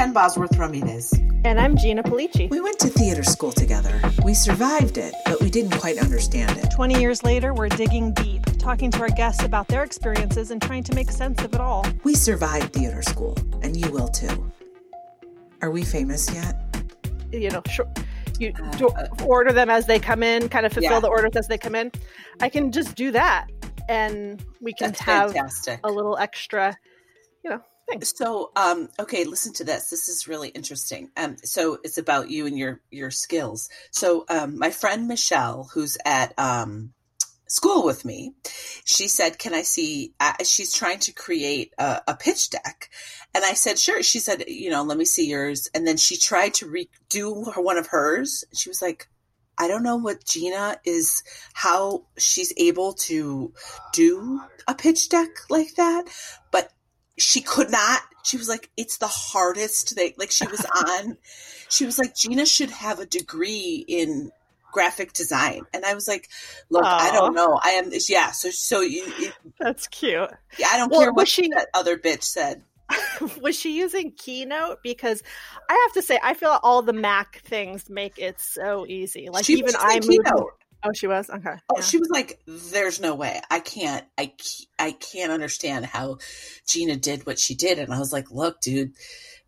Jen Bosworth Ramirez. And I'm Gina Pulice. We went to theater school together. We survived it, but we didn't quite understand it. 20 years later, we're digging deep, talking to our guests about their experiences and trying to make sense of it all. We survived theater school, and you will too. Are we famous yet? You know, sure. You uh, order them as they come in, kind of fulfill yeah. the orders as they come in. I can just do that, and we can That's have fantastic. a little extra, you know, so, um, okay, listen to this. This is really interesting. Um, so it's about you and your your skills. So, um, my friend Michelle, who's at um, school with me, she said, "Can I see?" Uh, she's trying to create a, a, pitch deck, and I said, "Sure." She said, "You know, let me see yours." And then she tried to redo one of hers. She was like, I don't know what Gina is, how she's able to do a pitch deck like that, but she could not she was like it's the hardest thing like she was on she was like gina should have a degree in graphic design and i was like look Aww. i don't know i am yeah so so you it, that's cute. Yeah i don't well, care what she that other bitch said. Was she using keynote? Because i have to say i feel like all the mac things make it so easy like she even i moved Oh, she was okay. Oh, yeah. she was like, "There's no way. I can't. I I can't understand how Gina did what she did." And I was like, "Look, dude,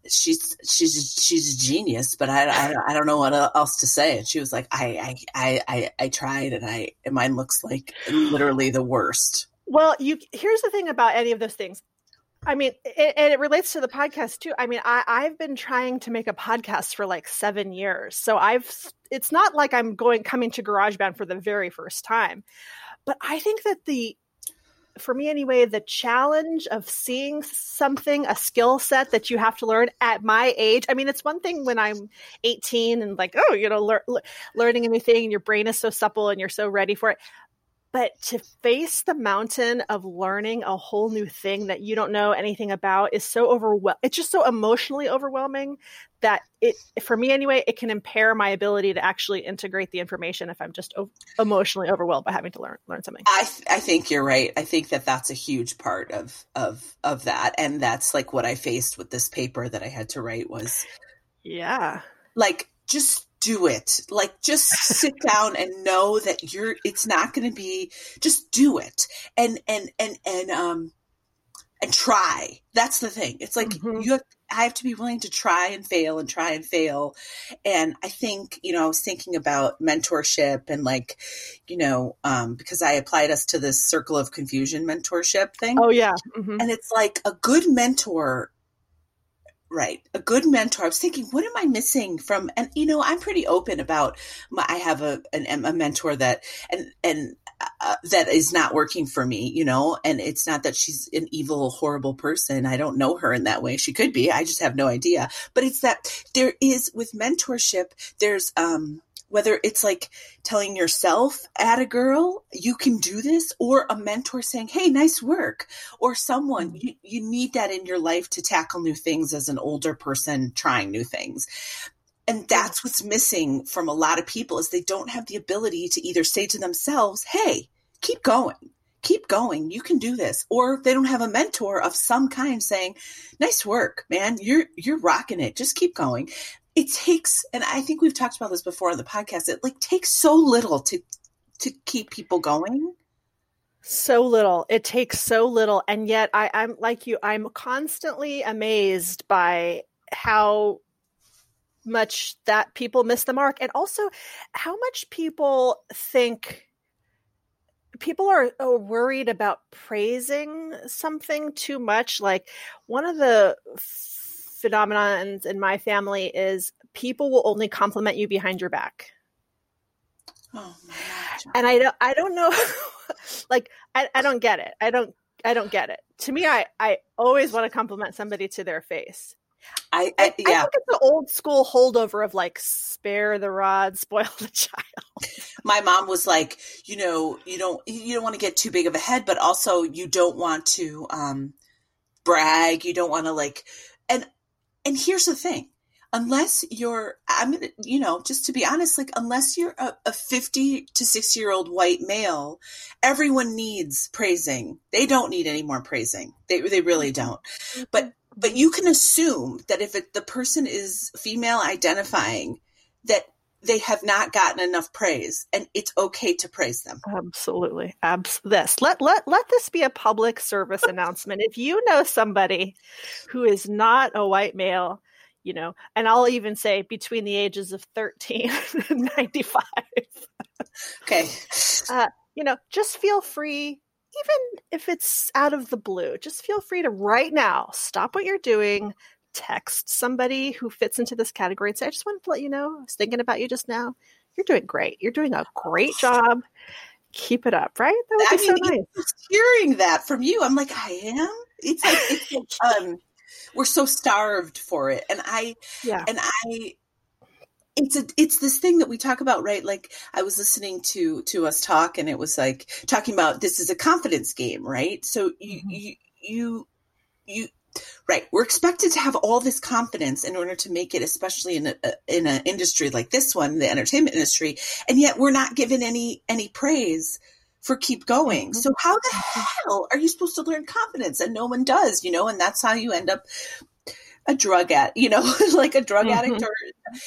she's she's she's a genius, but I, I, I don't know what else to say." And she was like, "I I I I tried, and I and mine looks like literally the worst." Well, you here's the thing about any of those things. I mean, it, and it relates to the podcast too. I mean, I, I've been trying to make a podcast for like seven years, so I've. It's not like I'm going coming to GarageBand for the very first time, but I think that the, for me anyway, the challenge of seeing something, a skill set that you have to learn at my age. I mean, it's one thing when I'm 18 and like, oh, you know, lear, learning a new thing, and your brain is so supple and you're so ready for it but to face the mountain of learning a whole new thing that you don't know anything about is so overwhelming. It's just so emotionally overwhelming that it, for me anyway, it can impair my ability to actually integrate the information if I'm just o- emotionally overwhelmed by having to learn learn something. I th- I think you're right. I think that that's a huge part of of of that, and that's like what I faced with this paper that I had to write was, yeah, like just do it. Like just sit down and know that you're it's not going to be just do it. And and and and um and try. That's the thing. It's like mm-hmm. you have, I have to be willing to try and fail and try and fail. And I think, you know, I was thinking about mentorship and like, you know, um, because I applied us to this circle of confusion mentorship thing. Oh yeah. Mm-hmm. And it's like a good mentor Right. A good mentor. I was thinking, what am I missing from, and you know, I'm pretty open about my, I have a, an, a mentor that, and, and uh, that is not working for me, you know, and it's not that she's an evil, horrible person. I don't know her in that way. She could be. I just have no idea. But it's that there is with mentorship, there's, um, whether it's like telling yourself at a girl you can do this or a mentor saying hey nice work or someone mm-hmm. you, you need that in your life to tackle new things as an older person trying new things. And that's what's missing from a lot of people is they don't have the ability to either say to themselves hey keep going keep going you can do this or they don't have a mentor of some kind saying nice work man you're you're rocking it just keep going it takes and i think we've talked about this before on the podcast it like takes so little to to keep people going. So little. It takes so little. And yet I, i'm like you i'm constantly amazed by how much that people miss the mark. And also how much people think people are worried about praising something too much. Like one of the phenomenons in my family is people will only compliment you behind your back. Oh my God. And I don't I don't know like I, I don't get it. I don't I don't get it. To me I I always want to compliment somebody to their face. I, I, yeah. I think it's the old school holdover of like spare the rod, spoil the child. My mom was like, you know, you don't you don't want to get too big of a head, but also you don't want to um brag. You don't want to like and and here's the thing unless you're i'm gonna you know just to be honest like unless you're a, a 50 to 60 year old white male everyone needs praising. They don't need any more praising. They, they really mm-hmm. don't. But mm-hmm. but you can assume that if it, the person is female identifying, that they have not gotten enough praise and it's okay to praise them. Absolutely. Abs- this. Let let let this be a public service announcement. If you know somebody who is not a white male, you know, and I'll even say between the ages of 13 and 95. Okay. Uh, you know, just feel free even if it's out of the blue, just feel free to right now stop what you're doing, text somebody who fits into this category and say, I just wanted to let you know, I was thinking about you just now. You're doing great. You're doing a great job. Keep it up, right? That would I be mean, so nice. just hearing that from you, I'm like, I am. It's like, it's like um, we're so starved for it, and I, Yeah. and I, it's a, it's this thing that we talk about, right? Like I was listening to to us talk, and it was like talking about this is a confidence game, right? So you Mhm. you you you. Right, we're expected to have all this confidence in order to make it, especially in a, in an industry like this one, the entertainment industry, and yet we're not given any any praise for keep going. So mm-hmm. how the mm-hmm. hell are you supposed to learn confidence? And no one does, you know, and that's how you end up a drug at, you know, like a drug addict mm-hmm. or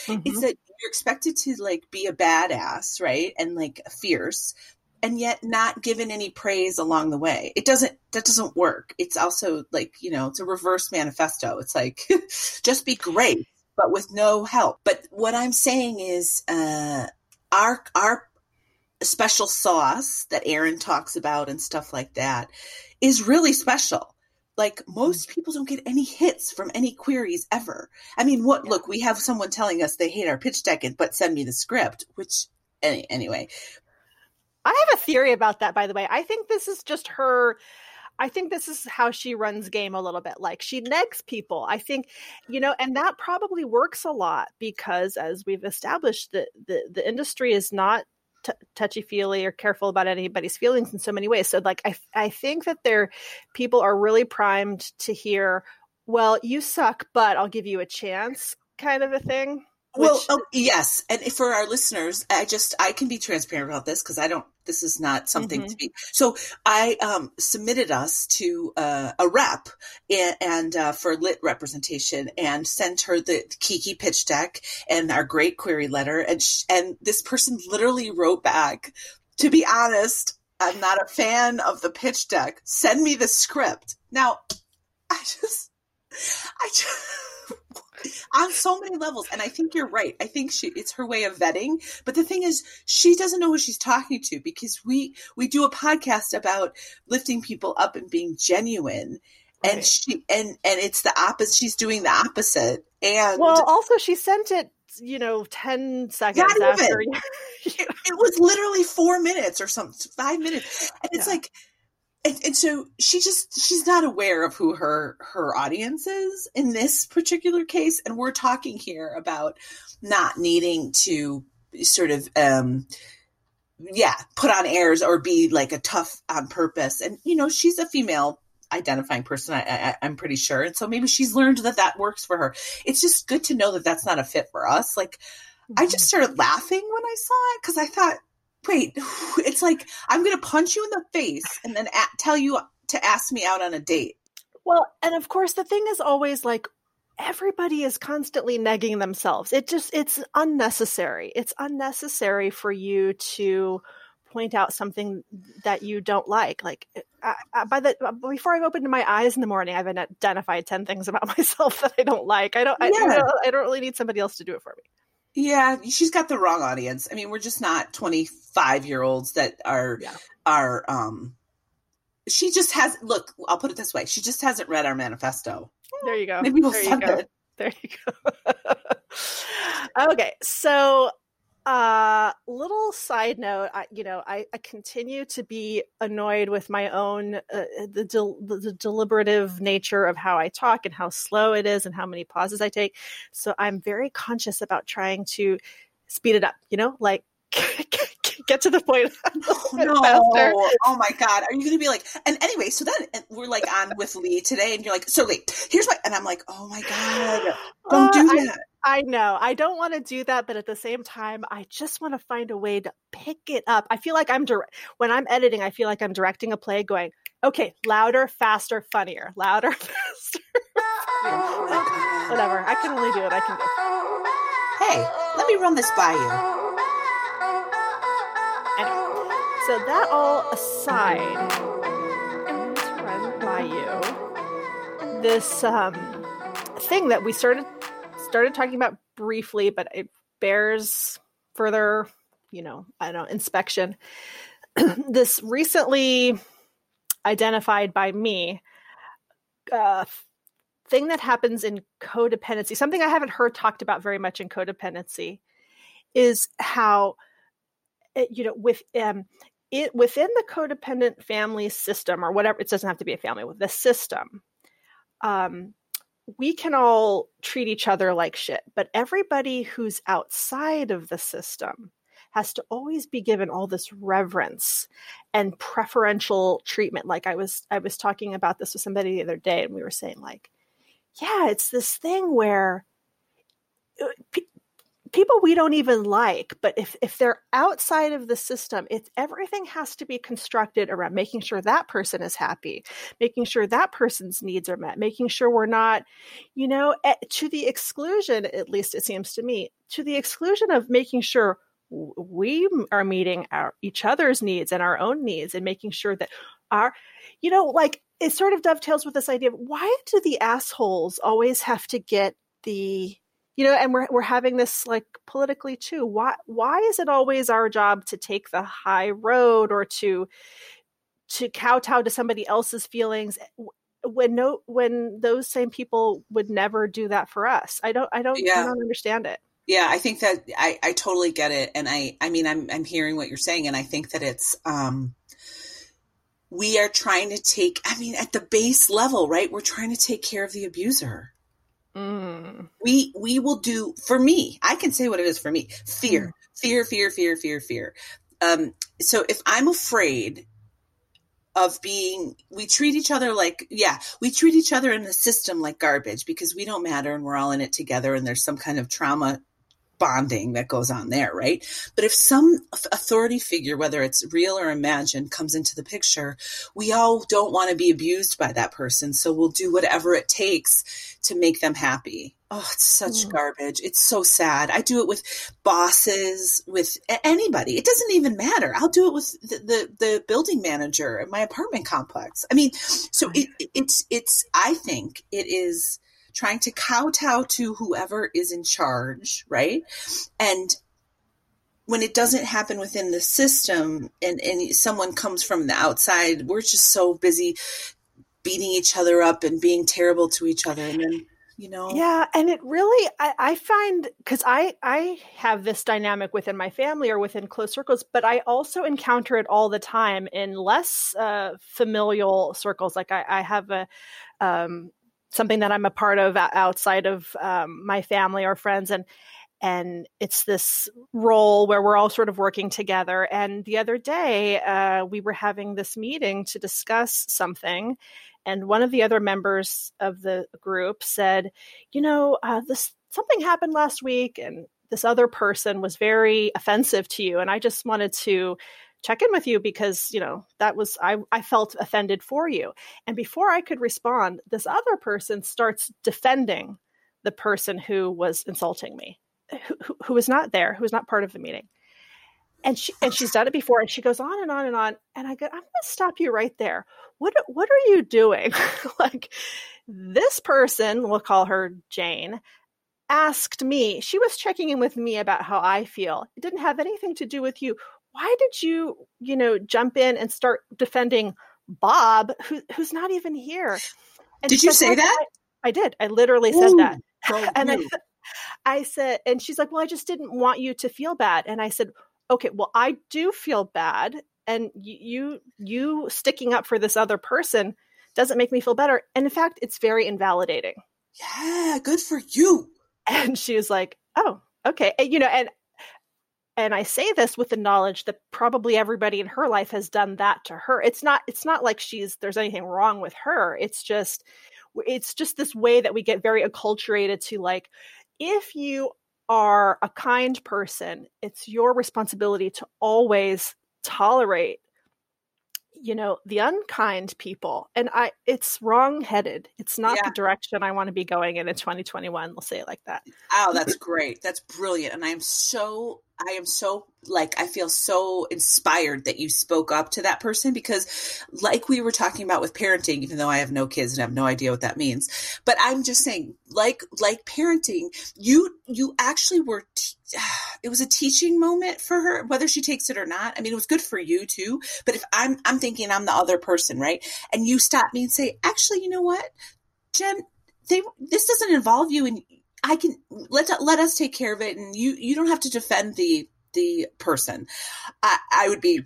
Mhm. it's that you're expected to like be a badass, right? And like fierce and yet not given any praise along the way. It doesn't that doesn't work. It's also like, you know, it's a reverse manifesto. It's like just be great but with no help. But what I'm saying is uh our our special sauce that Aaron talks about and stuff like that is really special. Like most people don't get any hits from any queries ever. I mean, what? Yeah. Look, we have someone telling us they hate our pitch deck, and but send me the script. Which any, anyway, I have a theory about that, by the way. I think this is just her. I think this is how she runs game a little bit. Like she negs people. I think, you know, and that probably works a lot because, as we've established, the the, the industry is not t- touchy feely or careful about anybody's feelings in so many ways. So, like, I I think that there people are really primed to hear, well, you suck, but I'll give you a chance, kind of a thing. Well, Which- oh, yes, and for our listeners, I just I can be transparent about this because I don't. This is not something Mhm. to be. So I um, submitted us to uh, a rep and, and uh, for lit representation and sent her the Kiki pitch deck and our great query letter and sh- and this person literally wrote back. To be honest, I'm not a fan of the pitch deck. Send me the script. Now, I just, I just. on so many levels and i think you're right i think she it's her way of vetting but the thing is she doesn't know who she's talking to because we we do a podcast about lifting people up and being genuine and Right. she and and it's the opposite she's doing the opposite and well, also she sent it, you know, ten seconds Not after. it, it was literally four minutes or something five minutes and it's Yeah. like and, and so she just she's not aware of who her her audience is in this particular case. And we're talking here about not needing to sort of um yeah put on airs or be like a tough on purpose. And you know she's a female identifying person I, I i'm pretty sure. And so maybe she's learned that that works for her. It's just good to know that that's not a fit for us. Like I just started laughing when I saw it because I thought, wait, it's like I'm going to punch you in the face and then a- tell you to ask me out on a date. Well, and of course, the thing is always like everybody is constantly negging themselves. It just it's unnecessary. It's unnecessary for you to point out something that you don't like. Like I, I, by the before I've opened my eyes in the morning, I've identified ten things about myself that I don't like. I don't. I, Yeah. I don't really need somebody else to do it for me. Yeah, she's got the wrong audience. I mean, we're just not 25 year olds that are Yeah. are um. She just has look. I'll put it this way: she just hasn't read our manifesto. There you go. Maybe we'll there you go. it. There you go. okay, so uh little side note I, you know I, I continue to be annoyed with my own uh, the, del- the deliberative nature of how i talk and how slow it is and how many pauses i take so i'm very conscious about trying to speed it up you know like get to the point no. faster. Oh my God. Are you going to be like, and anyway, so then we're like on with Lee today, and you're like, so Lee, here's my, and I'm like, oh my God, don't Uh, do that. I know. I don't want to do that, but at the same time, I just want to find a way to pick it up. I feel like I'm dire- when I'm editing, I feel like I'm directing a play going, okay, louder, faster, funnier, louder, faster. Whatever. I can only do what I can do. Hey, let me run this by you. Anyway, so that all aside, to run by you, this um, thing that we started started talking about briefly, but it bears further, you know, I don't know, inspection. this recently identified by me uh, thing that happens in codependency, something I haven't heard talked about very much in codependency, is how it, you know with um, it within the codependent family system or whatever it doesn't have to be a family with the system. Um, we can all treat each other like shit, but everybody who's outside of the system has to always be given all this reverence and preferential treatment. Like I was, I was talking about this with somebody the other day, and we were saying like, yeah, it's this thing where uh, people we don't even like but if if they're outside of the system it's everything has to be constructed around making sure that person is happy making sure that person's needs are met making sure we're not you know at, to the exclusion at least it seems to me to the exclusion of making sure we are meeting our each other's needs and our own needs and making sure that our you know like it sort of dovetails with this idea of why do the assholes always have to get the you know and we're we're having this like politically too why why is it always our job to take the high road or to to kowtow to somebody else's feelings when no when those same people would never do that for us? I don't i don't yeah. i don't understand it. Yeah i think that i i totally get it and i i mean i'm i'm hearing what you're saying and i think that it's um we are trying to take i mean at the base level right we're trying to take care of the abuser Mm. We we will do for me. I can say what it is for me. Fear, mm. fear, fear, fear, fear, fear. Um, so if I'm afraid of being, we treat each other like, yeah, we treat each other in the system like garbage because we don't matter and we're all in it together and there's some kind of trauma bonding that goes on there, right? But if some authority figure, whether it's real or imagined, comes into the picture, we all don't want to be abused by that person. So we'll do whatever it takes to make them happy. Oh, it's such mm. garbage. It's so sad. I do it with bosses, with anybody. It doesn't even matter. I'll do it with the, the, the building manager at my apartment complex. I mean, so it, it's, it's, I think it is, trying to kowtow to whoever is in charge, right? And when it doesn't happen within the system and, and someone comes from the outside, we're just so busy beating each other up and being terrible to each other. And then, you know. Yeah. And it really, I, I find, because I, I have this dynamic within my family or within close circles, but I also encounter it all the time in less uh, familial circles. Like I, I have a, um, something that I'm a part of outside of um, my family or friends, and and it's this role where we're all sort of working together. And the other day, uh, we were having this meeting to discuss something, and one of the other members of the group said, "You know, uh, this something happened last week, and." This other person was very offensive to you, and I just wanted to check in with you because you know that was I, I felt offended for you. And before i could respond this other person starts defending the person who was insulting me who, who was not there who was not part of the meeting. And she and she's done it before and she goes on and on and on. And i go i'm going to stop you right there. What what are you doing? Like this person we'll call her jane asked me she was checking in with me about how i feel. It didn't have anything to do with you why did you, you know, jump in and start defending Bob, who, who's not even here? And did you say that? I, I, did. I literally Ooh, said that. and I, I said, and she's like, well, I just didn't want you to feel bad. And I said, okay, well, I do feel bad. And you, you sticking up for this other person doesn't make me feel better. And in fact, it's very invalidating. Yeah, good for you. And she was like, oh, okay. And, you know, and and I say this with the knowledge that probably everybody in her life has done that to her. It's not it's not like she's there's anything wrong with her. It's just it's just this way that we get very acculturated to like if you are a kind person, it's your responsibility to always tolerate you know the unkind people and i it's wrong headed it's not Yeah. the direction i want to be going in in 2021 we'll say it like that Oh, mm-hmm. that's great. That's brilliant. And I am so, I am so, like, I feel so inspired that you spoke up to that person because, like we were talking about with parenting, even though I have no kids and I have no idea what that means, but I'm just saying, like, like parenting, you, you actually were, t- it was a teaching moment for her, whether she takes it or not. I mean, it was good for you too. But if I'm, I'm thinking I'm the other person, right? And you stop me and say, actually, you know what, Jen, they, this doesn't involve you and I can let let us take care of it, and you you don't have to defend the the person. I, I would be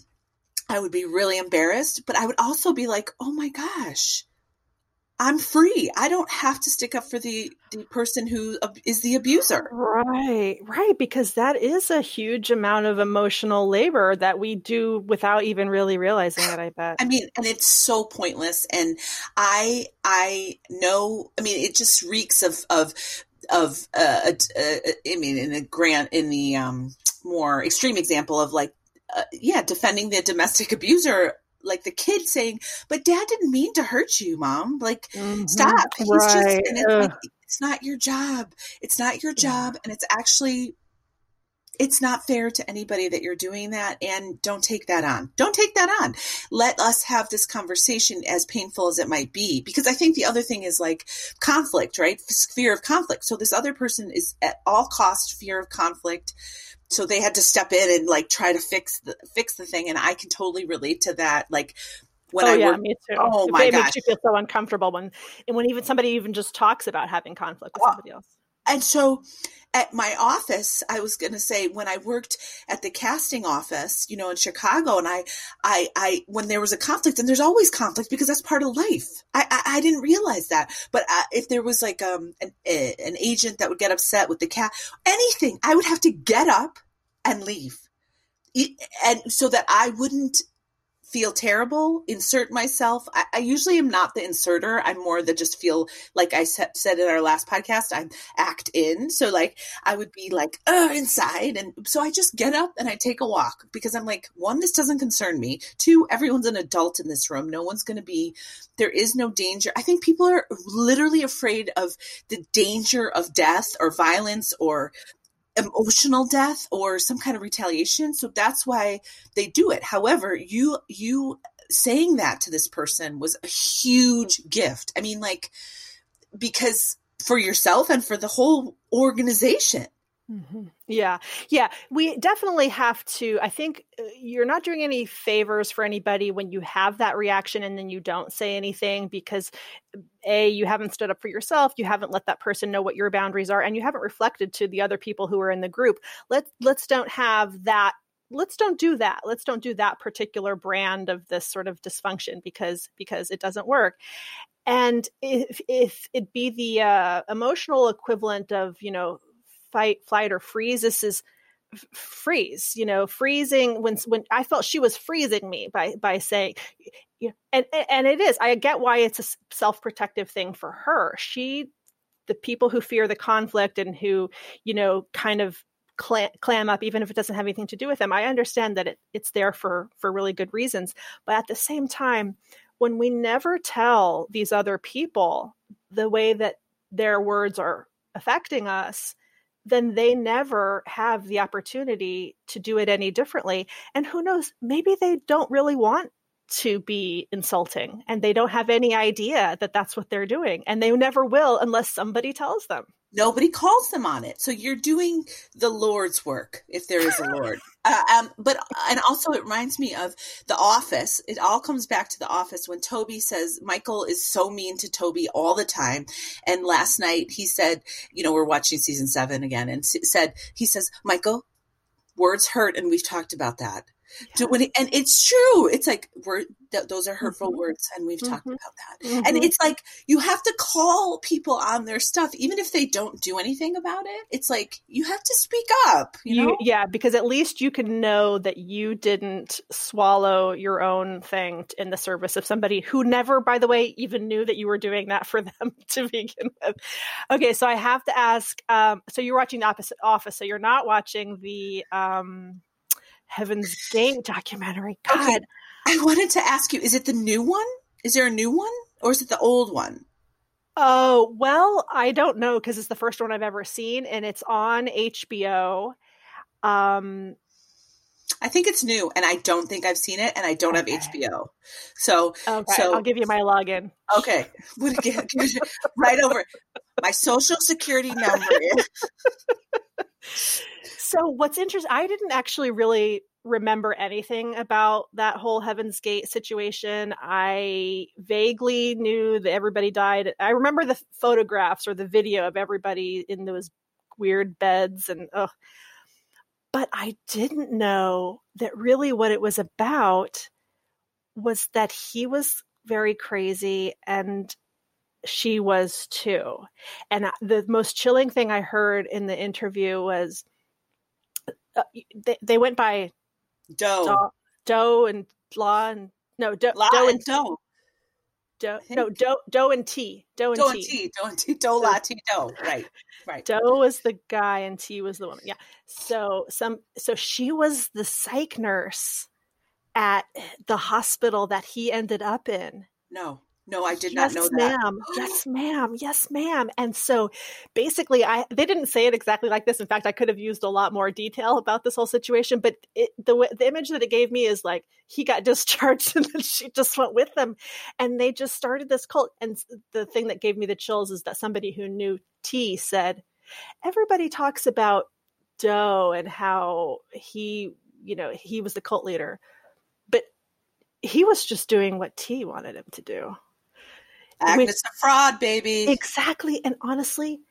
I would be really embarrassed, but I would also be like, oh my gosh, I'm free. I don't have to stick up for the the person who is the abuser. right right because that is a huge amount of emotional labor that we do without even really realizing it i bet I mean, and it's so pointless. And I, I know. I mean, it just reeks of of of. Uh, uh, I mean, in the grant, in the um, more extreme example of like, uh, yeah, defending the domestic abuser, like the kid saying, "But Dad didn't mean to hurt you, Mom. Like, stop. He's just." Mm-hmm. right And it's, like, it's not your job. It's not your Yeah. job, and it's actually it's not fair to anybody that you're doing that and don't take that on. Don't take that on. Let us have this conversation as painful as it might be because i think the other thing is like conflict right? Fear of conflict. So this other person is at all cost fear of conflict. So they had to step in and like try to fix the fix the thing and i can totally relate to that. Like when oh i yeah work me too. Oh, it my makes you feel so uncomfortable when and when even somebody even just talks about having conflict with Oh, somebody else And so at my office, I was going to say when I worked at the casting office, you know, in Chicago, and I, I, I, when there was a conflict, and there's always conflict because that's part of life. I, I, I didn't realize that. But uh, if there was like um an, an agent that would get upset with the cat, anything, I would have to get up and leave, and so that I wouldn't feel terrible, insert myself. I, I usually am not the inserter. I'm more the just feel like I said, in our last podcast, I'm act in. So like I would be like, uh, inside. And so I just get up and I take a walk because I'm like, one, this doesn't concern me. Two, everyone's an adult in this room. No one's going to be, there is no danger. I think people are literally afraid of the danger of death or violence or emotional death or some kind of retaliation. So that's why they do it. However you you saying that to this person was a huge gift. I mean like because for yourself and for the whole organization hmm Yeah, yeah. We definitely have to. I think uh, you're not doing any favors for anybody when you have that reaction and then you don't say anything because a you haven't stood up for yourself, you haven't let that person know what your boundaries are, and you haven't reflected to the other people who are in the group. Let's let's don't have that. Let's don't do that. Let's don't do that particular brand of this sort of dysfunction because because it doesn't work and if if it be the uh, emotional equivalent of you know fight flight or freeze this is freeze you know freezing when when i felt she was freezing me by by saying you know, and and it is i get why it's a self-protective thing for her. She the people who fear the conflict and who you know kind of clam, clam up even if it doesn't have anything to do with them i understand that it, it's there for for really good reasons. But at the same time when we never tell these other people the way that their words are affecting us then they never have the opportunity to do it any differently. And who knows, maybe they don't really want to be insulting and they don't have any idea that that's what they're doing. And they never will unless somebody tells them. Nobody calls them on it. So you're doing the lord's work if there is a lord. Uh, um, but and also it reminds me of the office. It all comes back to the office when toby says michael is so mean to toby all the time. And last night he said you know we're watching season seven again and s- said he says michael words hurt and we've talked about that Do, when it, and it's true it's like word th- those are hurtful Mhm. words and we've talked Mhm. about that and it's like you have to call people on their stuff even if they don't do anything about it it's like you have to speak up you know yeah, because at least you can know that you didn't swallow your own thing in the service of somebody who never, by the way, even knew that you were doing that for them to begin with. Okay, so I have to ask. Um, so you're watching the opposite office, so you're not watching the um, Heaven's Gate documentary. God, Okay. I wanted to ask you: Is it the new one? Is there a new one, or is it the old one? Oh well, I don't know because it's the first one I've ever seen, and it's on HBO. Um, I think it's new, and I don't think I've seen it, and I don't Okay. have HBO. So, okay, so I'll give you my login. okay, Would it get- get it right over. My social security number So what's interesting, I didn't actually really remember anything about that whole Heaven's Gate situation. I vaguely knew that everybody died. I remember the photographs or the video of everybody in those weird beds and ugh. But I didn't know that really what it was about was that he was very crazy and she was too. And the most chilling thing I heard in the interview was uh, they, they went by Doe. Doe, and Law and no Doe, Doe and Doe. Doe, no Doe, Doe and T Doe and Doe and T. T. Doe and T. Doe, La, T, Doe. Right. Right. Doe was the guy and T was the woman. Yeah. So some so she was the psych nurse at the hospital that he ended up in. No. No, I did yes, not know that. Yes, ma'am. Oh, yes, ma'am. Yes, ma'am. And so basically I they didn't say it exactly like this. In fact, I could have used a lot more detail about this whole situation, but it, the the image that it gave me is like he got discharged and then she just went with them and they just started this cult and the thing that gave me the chills is that somebody who knew T said everybody talks about Doe and how he, you know, he was the cult leader. But he was just doing what T wanted him to do. Agnes a fraud, baby. Exactly. And honestly,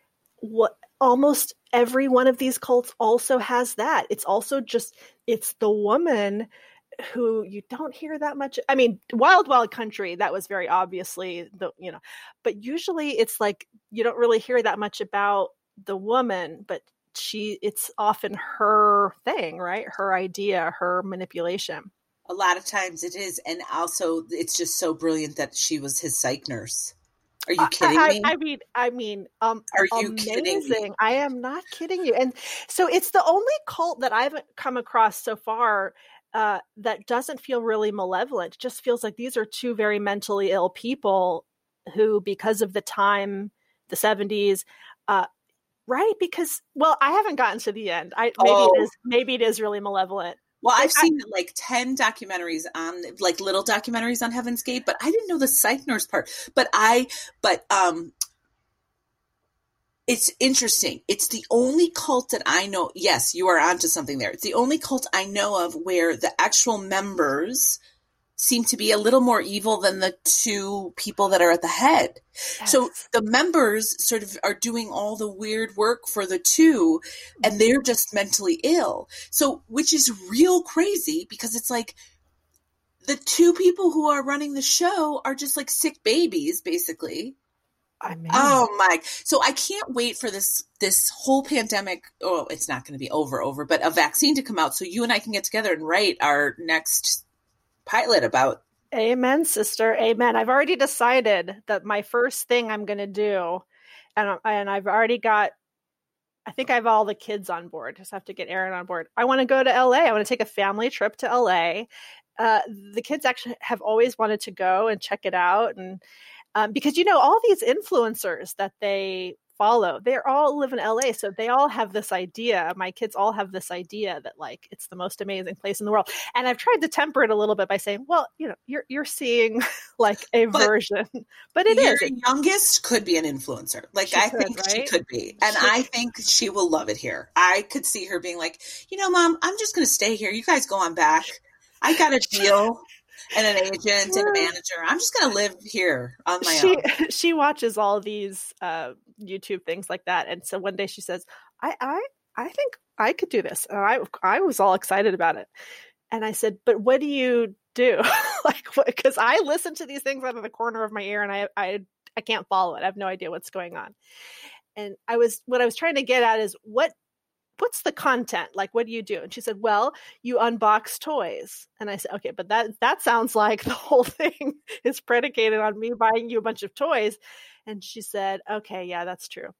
what almost every one of these cults also has that. It's also just it's the woman who you don't hear that much. I mean, Wild Wild Country, that was very obviously the, you know, but usually it's like you don't really hear that much about the woman, but she it's often her thing, right? Her idea, her manipulation. A lot of times it is, and also it's just so brilliant that she was his psych nurse. Are you kidding I, I- me? I mean, I mean, um, Are you kidding me? I am not kidding you. And so it's the only cult that I've come across so far uh, that doesn't feel really malevolent. It just feels like these are two very mentally ill people who, because of the time, the seventies, uh, right? Because well, I haven't gotten to the end. I maybe Oh. it is maybe it is really malevolent. Well, I've I- seen like ten documentaries on, like little documentaries on Heaven's Gate, but I didn't know the psych nurse part. But I, but um, it's interesting. It's the only cult that I know. Yes, you are onto something there. It's the only cult I know of where the actual members seem to be a little more evil than the two people that are at the head. So the members sort of are doing all the weird work for the two, and mm-hmm. they're just mentally ill. So, which is real crazy because it's like the two people who are running the show are just like sick babies, basically. I mean, Oh my! So I can't wait for this this whole pandemic. Oh, it's not going to be over, over, but a vaccine to come out so you and I can get together and write our next pilot about. Amen, sister. Amen. I've already decided that my first thing I'm going to do, and and I've already got. I think I have all the kids on board. Just have to get Aaron on board. I want to go to LA. I want to take a family trip to LA. Uh, the kids actually have always wanted to go and check it out, and um, because you know all these influencers that they follow, they all live in LA, so they all have this idea. My kids all have this idea that like it's the most amazing place in the world. And I've tried to temper it a little bit by saying, well, you know, you're you're seeing like a But version, but it Your is. Youngest could be an influencer. Like She I could, think she could be, and She I think she will love it here. I could see her being like, you know, mom, I'm just going to stay here. You guys go on back. I got a deal and an agent and a manager. I'm just going to live here on my she own. she watches all these uh, YouTube things like that, and so one day she says, "I I I think I could do this," and I I was all excited about it, and I said, "But what do you do?" like, because I listen to these things out of the corner of my ear, and I I I can't follow it. I have no idea what's going on, and I was what I was trying to get at is what what's the content like what do you do and she said well you unbox toys and i said okay but that that sounds like the whole thing is predicated on me buying you a bunch of toys and she said okay yeah that's true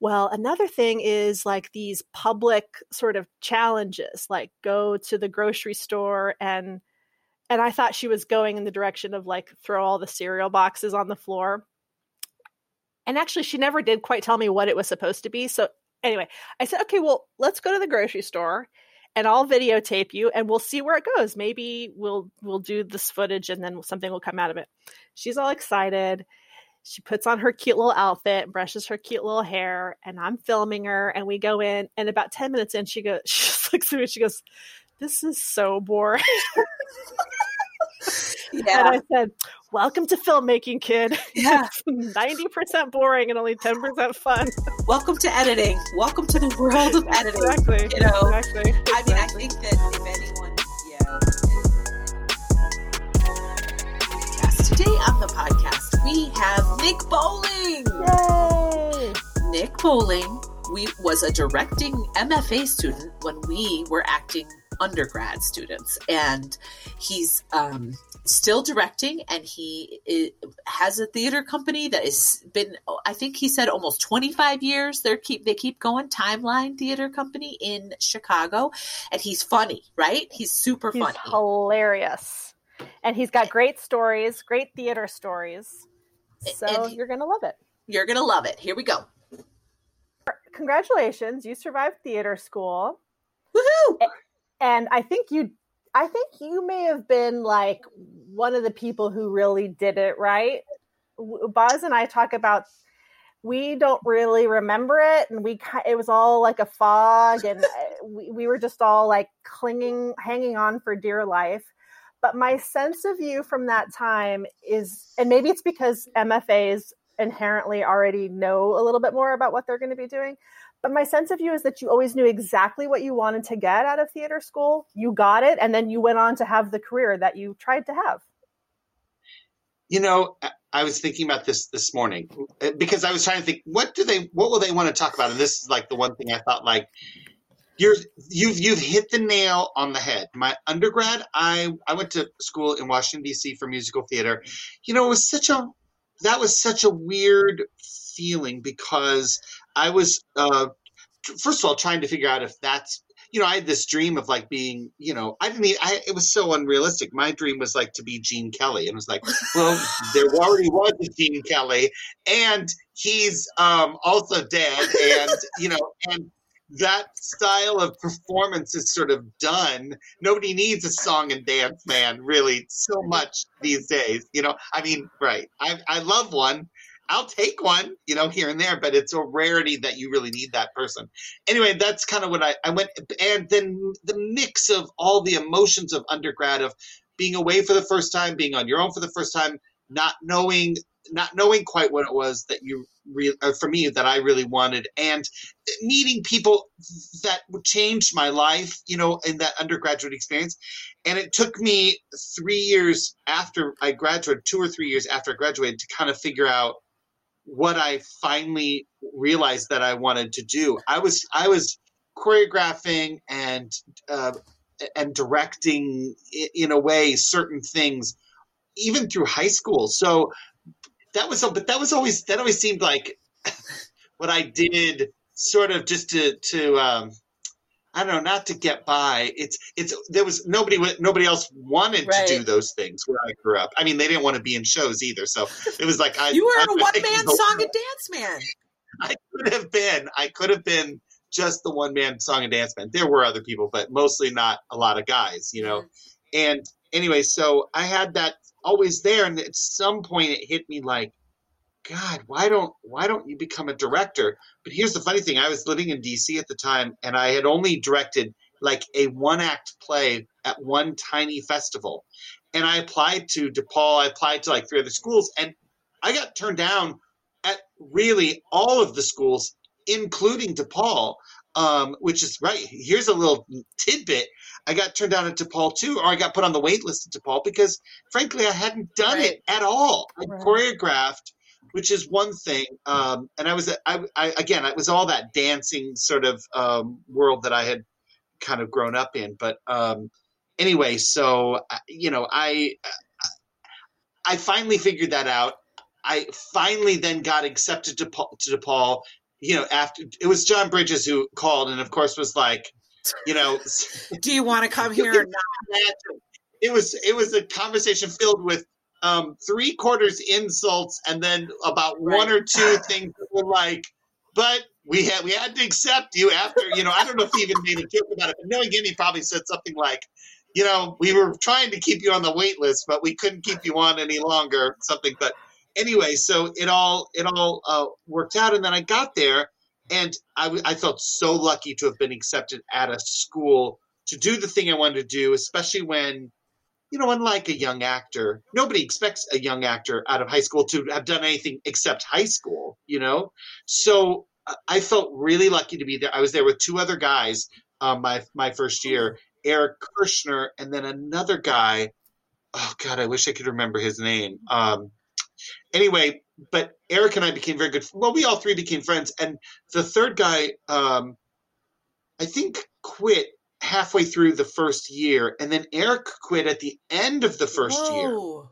well another thing is like these public sort of challenges like go to the grocery store and and I thought she was going in the direction of like throw all the cereal boxes on the floor. And actually, she never did quite tell me what it was supposed to be. So, anyway, I said, okay, well, let's go to the grocery store and I'll videotape you and we'll see where it goes. Maybe we'll we'll do this footage and then something will come out of it. She's all excited. She puts on her cute little outfit, brushes her cute little hair, and I'm filming her. And we go in, and about 10 minutes in, she goes, she just looks at me, she goes, This is so boring. Yeah. And I said, Welcome to filmmaking, kid. Yeah. 90% boring and only 10% fun. Welcome to editing. Welcome to the world of editing. Exactly. You know, exactly. I mean, I think that if anyone, yeah. Yes, today on the podcast, we have Nick Bowling. Yay! Nick Bowling we was a directing MFA student when we were acting undergrad students. And he's um, still directing and he is, has a theater company that has been i think he said almost 25 years. They keep they keep going. Timeline theater company in chicago. And he's funny right? He's super he's funny. hilarious. And he's got great stories great theater stories. So you're gonna love it. You're gonna love it. Here we go. Congratulations. You survived theater school. Woohoo! And I think you I think you may have been like one of the people who really did it right. Boz and I talk about we don't really remember it and we it was all like a fog and uh, we, we were just all like clinging hanging on for dear life but my sense of you from that time is and maybe it's because mfas inherently already know a little bit more about what they're going to be doing but my sense of you is that you always knew exactly what you wanted to get out of theater school. You got it, and then you went on to have the career that you tried to have. You know, I was thinking about this this morning uh, because I was trying to think what do they what will they want to talk about, and this is like the one thing I thought like you're you've you've hit the nail on the head. My undergrad, I I went to school in Washington D.C. for musical theater. You know, it was such a that was such a weird feeling because I was uh, first of all trying to figure out if that's you know I had this dream of like being you know I didn't I it was so unrealistic. My dream was like to be Gene Kelly, and it was like well there already was a Gene Kelly, and he's um, also dead, and you know and that style of performance is sort of done. Nobody needs a song and dance man really so much these days. You know, I mean, right. I, I love one, I'll take one, you know, here and there, but it's a rarity that you really need that person. Anyway, that's kind of what I, I went, and then the mix of all the emotions of undergrad of being away for the first time, being on your own for the first time, not knowing, not knowing quite what it was that you, for me, that I really wanted, and meeting people that changed my life, you know, in that undergraduate experience. And it took me three years after I graduated, two or three years after I graduated, to kind of figure out what I finally realized that I wanted to do. I was I was choreographing and uh, and directing in a way certain things even through high school. So that was but that was always that always seemed like what I did sort of just to to um, I don't know, not to get by. It's it's there was nobody nobody else wanted right. to do those things where I grew up. I mean, they didn't want to be in shows either, so it was like I. You were I, a one man song and dance man. I could have been. I could have been just the one man song and dance man. There were other people, but mostly not a lot of guys, you know. Mm-hmm. And anyway, so I had that always there, and at some point it hit me like God, why don't why don't you become a director? But here's the funny thing: I was living in D.C. at the time, and I had only directed like a one act play at one tiny festival, and I applied to DePaul. I applied to like three other schools, and I got turned down at really all of the schools, including DePaul. Um, which is right. Here's a little tidbit. I got turned down at DePaul too, or I got put on the wait list at DePaul because, frankly, I hadn't done right. it at all. I right. choreographed which is one thing. Um, and I was, I, I, again, it was all that dancing sort of um, world that I had kind of grown up in. But um, anyway, so you know, I, I finally figured that out. I finally then got accepted to to DePaul. You know, after it was John Bridges who called, and of course was like, you know, do you want to come here or not? it was it was a conversation filled with um, three quarters insults and then about right. one or two things that were like, but we had we had to accept you after you know I don't know if he even made a joke about it, but knowing him, he probably said something like, you know, we were trying to keep you on the wait list, but we couldn't keep you on any longer, something. But anyway, so it all it all uh, worked out, and then I got there, and I, I felt so lucky to have been accepted at a school to do the thing I wanted to do, especially when you know, unlike a young actor, nobody expects a young actor out of high school to have done anything except high school, you know? So uh, I felt really lucky to be there. I was there with two other guys um, my my first year, Eric Kirschner, and then another guy. Oh God, I wish I could remember his name. Um, anyway, but Eric and I became very good. Well, we all three became friends, and the third guy, um, I think, quit halfway through the first year, and then Eric quit at the end of the first Whoa. year.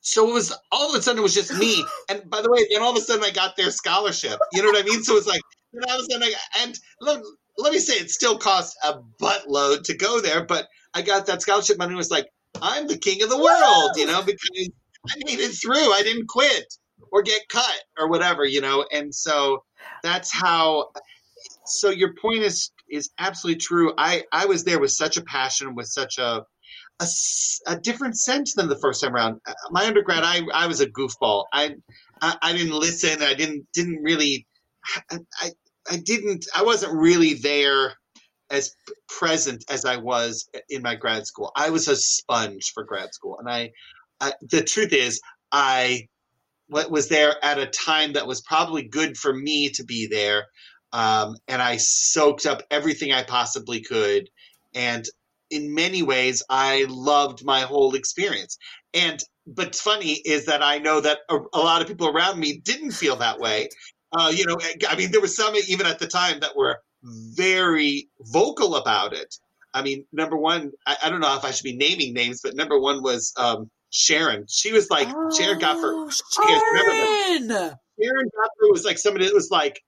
So it was all of a sudden it was just me. And by the way, then all of a sudden I got their scholarship. You know what I mean? So it's like, then all of a sudden I got, and let, let me say it still cost a buttload to go there, but I got that scholarship money. Was like, I'm the king of the world, you know, because I made it through. I didn't quit or get cut or whatever, you know. And so that's how. So your point is is absolutely true. I I was there with such a passion, with such a a, a different sense than the first time around. Uh, my undergrad, I I was a goofball. I I, I didn't listen. I didn't didn't really. I I didn't. I wasn't really there as present as I was in my grad school. I was a sponge for grad school, and I, I the truth is, I what was there at a time that was probably good for me to be there, um, and I soaked up everything I possibly could. And in many ways, I loved my whole experience. And but funny is that I know that a, a lot of people around me didn't feel that way. Uh, you know, I mean, there were some even at the time that were very vocal about it. I mean, number one, I, I don't know if I should be naming names, but number one was um, Sharon. She was like oh, Sharon Gopher. Sharon! Sharon Gopher was like somebody that was like,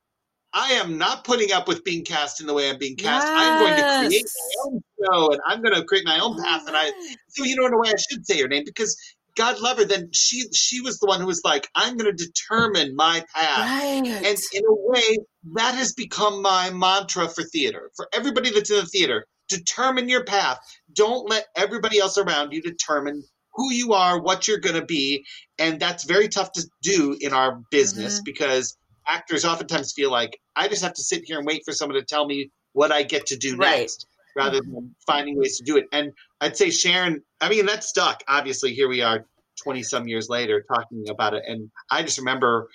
I am not putting up with being cast in the way I'm being cast. Yes. I'm going to create my own show and I'm going to create my own path. And I, so you know, in a way, I should say your name because God love her. Then she, she was the one who was like, I'm going to determine my path. Right. And in a way, that has become my mantra for theater. For everybody that's in the theater, determine your path. Don't let everybody else around you determine who you are, what you're going to be. And that's very tough to do in our business mm-hmm. because actors oftentimes feel like I just have to sit here and wait for someone to tell me what I get to do right. next rather than finding ways to do it. And I'd say Sharon, I mean, that stuck. Obviously, here we are 20 some years later talking about it. And I just remember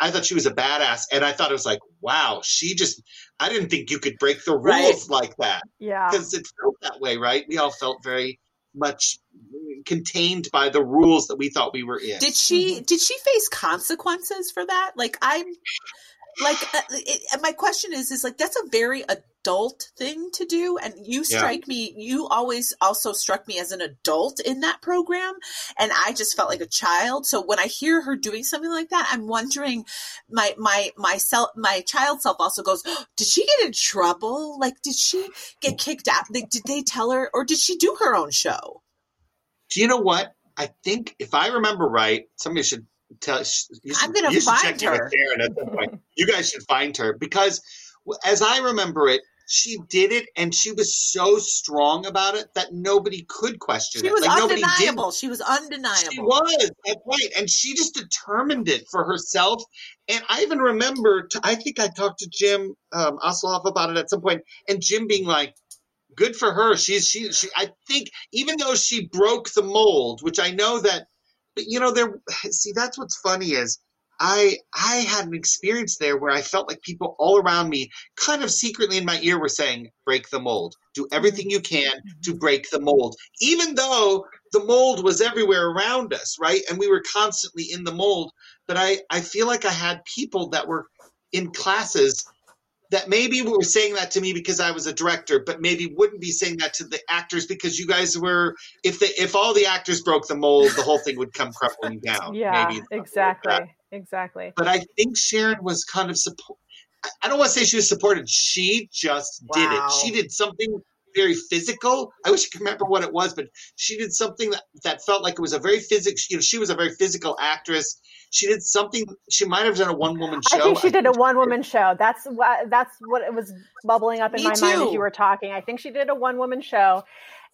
I thought she was a badass. And I thought it was like, wow, she just, I didn't think you could break the rules right. like that. Yeah. Because it felt that way, right? We all felt very much contained by the rules that we thought we were in. Did she did she face consequences for that? Like I'm like uh, it, my question is is like that's a very adult thing to do. And you strike yeah. me you always also struck me as an adult in that program. And i just felt like a child. So when i hear her doing something like that i'm wondering my my my self my child self also goes oh, did she get in trouble? Like did she get kicked out? Did they tell her or did she do her own show? Do you know what? I think if i remember right somebody should tell. You should, I'm going to find her. you guys should find her. Because, as I remember it, she did it and she was so strong about it that nobody could question she it. Was like undeniable. She was undeniable. She was. That's right. And she just determined it for herself. And I even remember, t- I think I talked to Jim um, Osloff about it at some point, and Jim being like, good for her. She's, she, she, I think, even though she broke the mold, which I know that but you know, there. See, that's what's funny is I I had an experience there where I felt like people all around me, kind of secretly in my ear, were saying, "Break the mold. Do everything you can to mm-hmm. break the mold," even though the mold was everywhere around us, right? And we were constantly in the mold. But I I feel like I had people that were in classes that maybe were saying that to me because I was a director, but maybe wouldn't be saying that to the actors because you guys were. If the if all the actors broke the mold, the whole thing would come crumbling down. yeah, exactly, like exactly. But I think Sharon was kind of support. I don't want to say she was supported. She just wow. did it. She did something very physical. I wish I could remember what it was, but she did something that, that felt like it was a very physical. You know, she was a very physical actress. She did something. She might have done a one woman show. I think she did a one woman show. That's what that's what it was bubbling up in Me my mind as you were talking. I think she did a one woman show.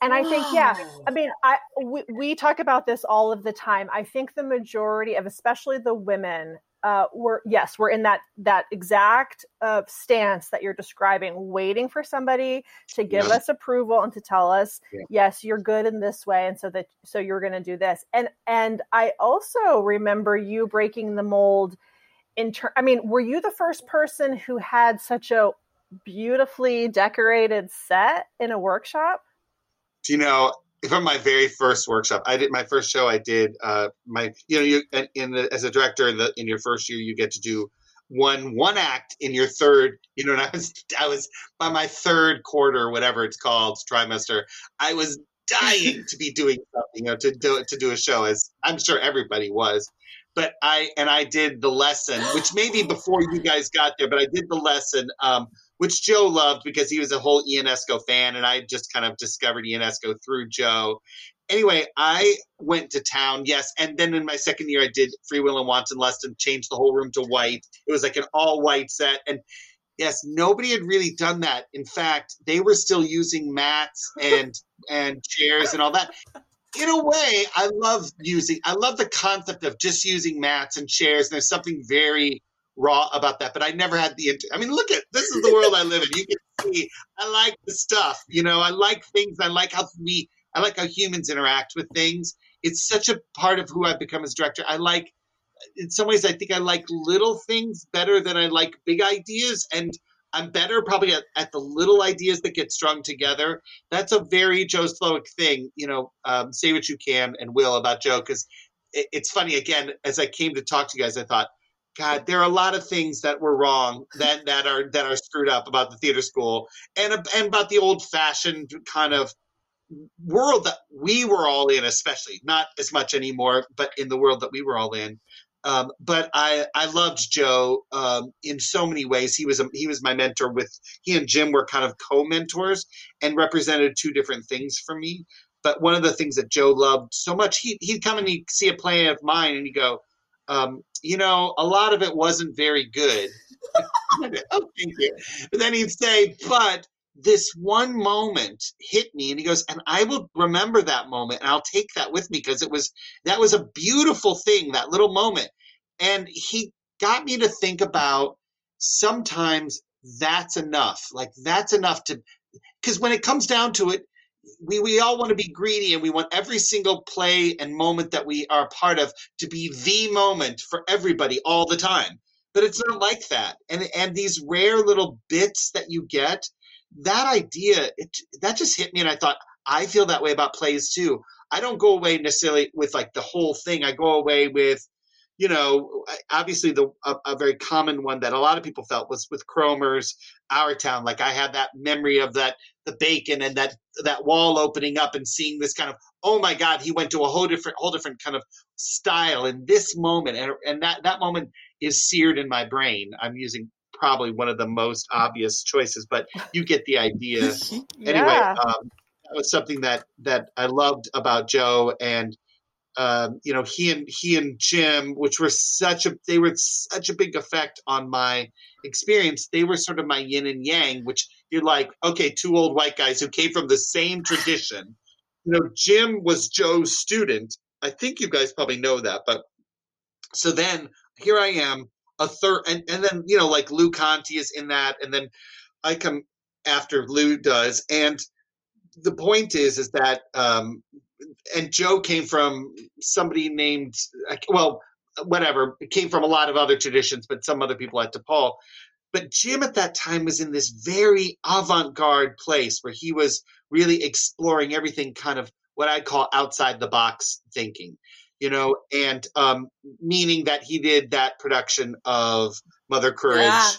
And I think, yeah, I mean, I we, we talk about this all of the time. I think the majority of, especially the women, uh, were yes, we're in that that exact uh, stance that you're describing, waiting for somebody to give Yeah. us approval and to tell us, Yeah. yes, you're good in this way, and so that so you're going to do this. And and I also remember you breaking the mold. In ter- I mean, were you the first person who had such a beautifully decorated set in a workshop? Do you know from my very first workshop i did my first show i did uh my you know you in- in the, as a director in the in your first year you get to do one one act in your third you know and i was i was by my third quarter whatever it's called trimester i was dying to be doing something you know to do to do a show as i'm sure everybody was. But i and i did the lesson which maybe before you guys got there but i did the lesson um which Joe loved because he was a whole Ionesco fan, and I just kind of discovered Ionesco through Joe. Anyway, I went to town, yes, and then in my second year, I did Free Will and Wanton Lust and changed the whole room to white. It was like an all white set, and yes, nobody had really done that. In fact, they were still using mats and and chairs and all that. In a way, I love using. I love the concept of just using mats and chairs. And there's something very raw about that, but I never had the. I mean, look at this is the world I live in. You can see I like the stuff. You know, I like things. I like how we. I like how humans interact with things. It's such a part of who I've become as director. I like. In some ways, I think I like little things better than I like big ideas, and I'm better probably at, at the little ideas that get strung together. That's a very Joe Slowik thing. You know, um, say what you can and will about Joe because it, it's funny. Again, as I came to talk to you guys, I thought God, there are a lot of things that were wrong that that are that are screwed up about the theater school and and about the old fashioned kind of world that we were all in, especially not as much anymore, but in the world that we were all in. Um, but I I loved Joe um, in so many ways. He was a, he was my mentor. With he and Jim were kind of co-mentors and represented two different things for me. But one of the things that Joe loved so much, he he'd come and he'd see a play of mine and he'd go, um, you know, a lot of it wasn't very good. oh, thank you. But then he'd say, but this one moment hit me, and he goes, and I will remember that moment, and I'll take that with me because it was that was a beautiful thing, that little moment. And he got me to think about sometimes that's enough. Like that's enough to because when it comes down to it, we, we all want to be greedy and we want every single play and moment that we are a part of to be the moment for everybody all the time. But it's not like that. And and these rare little bits that you get, that idea, it, that just hit me and I thought, I feel that way about plays too. I don't go away necessarily with like the whole thing. I go away with, you know, obviously the a, a very common one that a lot of people felt was with Cromer's Our Town. Like I had that memory of that the bacon and that that wall opening up and seeing this kind of oh my god he went to a whole different whole different kind of style in this moment and and that that moment is seared in my brain i'm using probably one of the most obvious choices but you get the idea anyway yeah. um, that was something that that i loved about joe and um, you know he and he and jim which were such a they were such a big effect on my experience. They were sort of my yin and yang which you're like okay two old white guys who came from the same tradition. You know jim was joe's student. I think you guys probably know that but so then here i am a third and, and then you know like lou conti is in that and then i come after lou does and the point is is that um and joe came from somebody named well whatever it came from a lot of other traditions but some other people at DePaul but Jim at that time was in this very avant-garde place where he was really exploring everything kind of what I'd call outside the box thinking, you know, and um, meaning that he did that production of Mother Courage. Yeah.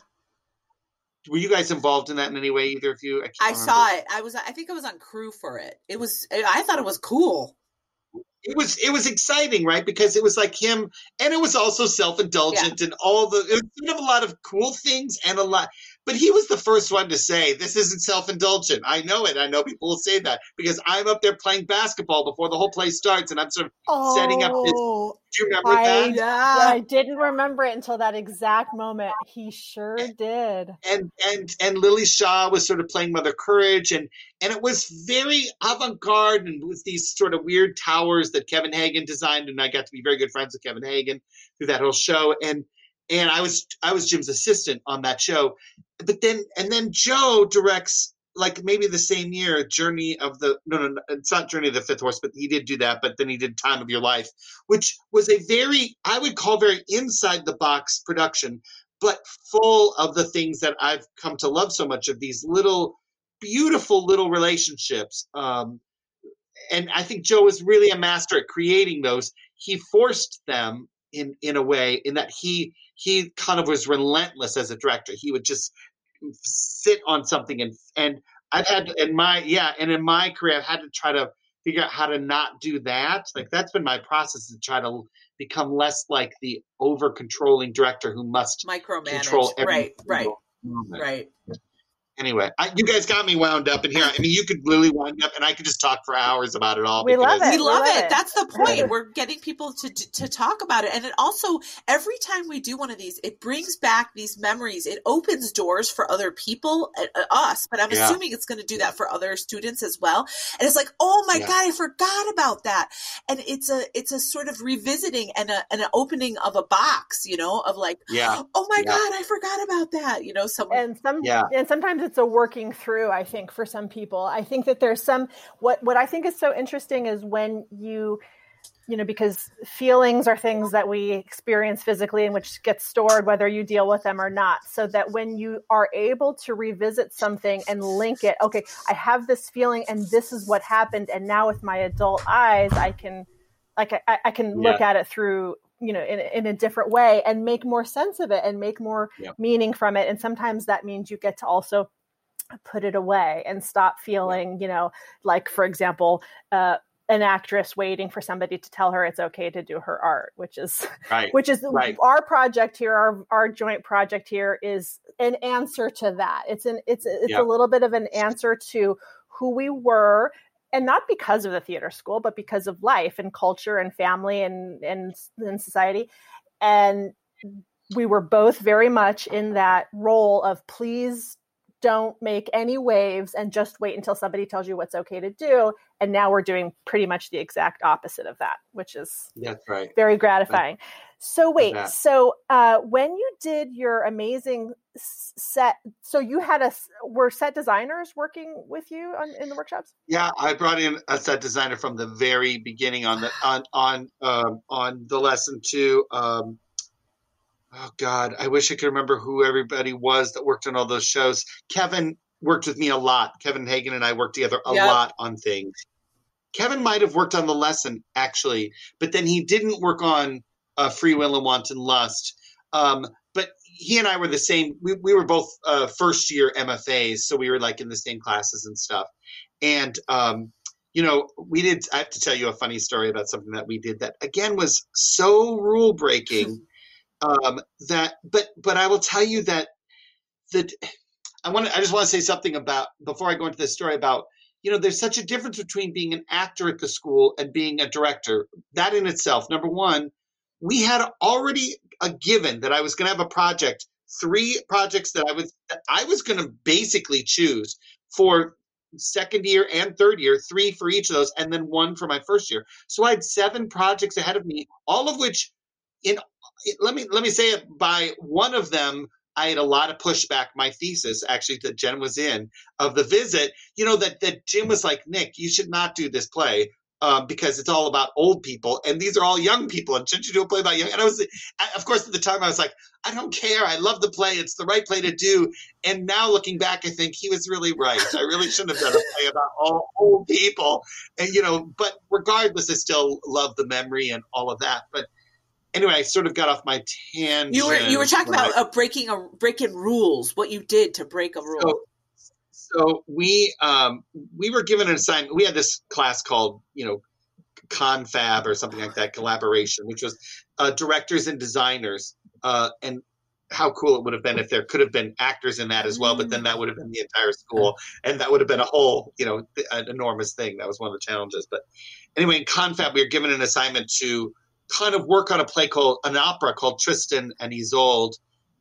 Were you guys involved in that in any way, either of you? can't I saw it. I was. I think I was on crew for it. It was. I thought it was cool. it was it was exciting, right? Because it was like him, and it was also self indulgent and all the it was sort of a lot of cool things and a lot. But he was the first one to say this isn't self-indulgent. I know it. I know people will say that because I'm up there playing basketball before the whole play starts, and I'm sort of oh, setting up this. Oh, Do you remember I, that? yeah, I didn't remember it until that exact moment. He sure did. And and and Lily Shaw was sort of playing Mother Courage, and and it was very avant-garde, and with these sort of weird towers that Kevin Hagen designed, and I got to be very good friends with Kevin Hagen through that whole show, and and I was I was Jim's assistant on that show. But then and then Joe directs like maybe the same year Journey of the no no, no it's not Journey of the Fifth Horse, but he did do that. But then he did Time of Your Life, which was a very I would call very inside the box production, but full of the things that I've come to love so much of these little beautiful little relationships. Um, and I think Joe was really a master at creating those. He forced them in in a way in that he he kind of was relentless as a director. He would just sit on something and and I've had in my yeah, and in my career I've had to try to figure out how to not do that. Like that's been my process to try to become less like the over controlling director who must micromanage. control every right, right, moment. right. Anyway, I, you guys got me wound up in here. I mean, you could literally wind up, and I could just talk for hours about it all. We love it. We love love it. it. That's the point. We're getting people to to talk about it, and it also every time we do one of these, it brings back these memories. It opens doors for other people, uh, uh, us. But I'm Yeah. assuming it's going to do that for other students as well. And it's like, oh my Yeah. god, I forgot about that. And it's a it's a sort of revisiting and a and an opening of a box, you know, of like, Yeah, oh my Yeah. god, I forgot about that. You know, someone. and some Yeah. and sometimes it's a working through i think for some people. I think that there's some what what i think is so interesting is when you you know because feelings are things that we experience physically and which get stored whether you deal with them or not. So that when you are able to revisit something and link it okay i have this feeling and this is what happened and now with my adult eyes i can like i, I can look at it through you know in, in a different way and make more sense of it and make more Yeah. meaning from it. And sometimes that means you get to also put it away and stop feeling you know like for example uh, an actress waiting for somebody to tell her it's okay to do her art which is right. which is Right. our project here our, our joint project here is an answer to that it's an it's it's Yeah. a little bit of an answer to who we were and not because of the theater school but because of life and culture and family and and, and society and we were both very much in that role of please don't make any waves and just wait until somebody tells you what's okay to do and now we're doing pretty much the exact opposite of that which is That's right. very gratifying. So wait, that. so uh, when you did your amazing set, so you had a were set designers working with you on, in the workshops? Yeah, I brought in a set designer from the very beginning on the on on um, on the lesson too. Um, oh God, I wish I could remember who everybody was that worked on all those shows. Kevin worked with me a lot. Kevin Hagen and I worked together a Yep. lot on things. Kevin might have worked on the lesson actually, but then he didn't work on uh, Free Will and Wanton Lust. Um, but he and I were the same. We, we were both uh, first year MFAs, so we were like in the same classes and stuff. And um, you know, we did. I have to tell you a funny story about something that we did that again was so rule breaking um, that. But but I will tell you that that I want. I just want to say something about before I go into this story about. You know, there's such a difference between being an actor at the school and being a director. That in itself, number one, we had already a given that I was going to have a project, three projects that I was that I was going to basically choose for second year and third year, three for each of those, and then one for my first year. So I had seven projects ahead of me, all of which, in let me let me say it by one of them. I had a lot of pushback. My thesis, actually, that Jen was in of the visit, you know, that that Jim was like, Nick, you should not do this play um, because it's all about old people, and these are all young people. And shouldn't you do a play about young? And I was, of course, at the time, I was like, I don't care. I love the play. It's the right play to do. And now looking back, I think he was really right. I really shouldn't have done a play about all old people. And you know, but regardless, I still love the memory and all of that. But anyway, I sort of got off my tangent. You were you were talking I- about uh, breaking a breaking rules. What you did to break a rule. so, so we um, we were given an assignment. We had this class called you know confab or something like that collaboration, which was uh, directors and designers. Uh, and how cool it would have been if there could have been actors in that as well. But then that would have been the entire school, and that would have been a whole, you know, an enormous thing. That was one of the challenges. But anyway, in Confab, we were given an assignment to kind of work on a play called an opera called Tristan and Isolde.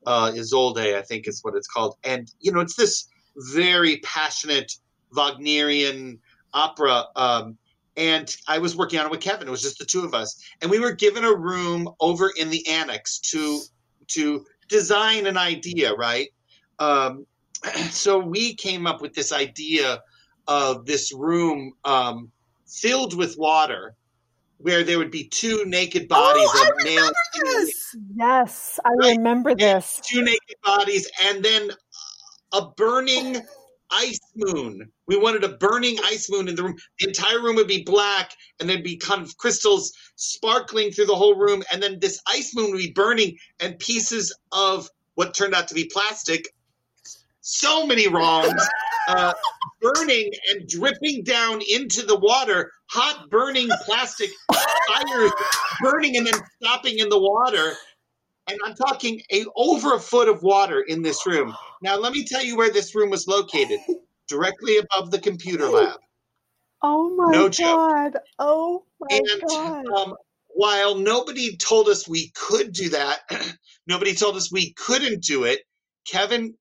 Uh, Isolde, I think is what it's called, and you know, it's this very passionate Wagnerian opera. Um, and I was working on it with Kevin. It was just the two of us, and we were given a room over in the annex to to design an idea, right? Um, so we came up with this idea of this room um, filled with water, where there would be two naked oh, bodies oh, of male. This. Yes, I Right. remember this. Two naked bodies, and then a burning ice moon. We wanted a burning ice moon in the room. The entire room would be black, and there'd be kind of crystals sparkling through the whole room. And then this ice moon would be burning, and pieces of what turned out to be plastic. So many wrongs. Uh, burning and dripping down into the water, hot burning plastic fires burning and then stopping in the water. And I'm talking a over a foot of water in this room. Now, let me tell you where this room was located directly above the computer lab. Oh my No joke. god. Oh my And god. um, while nobody told us we could do that, nobody told us we couldn't do it. Kevin,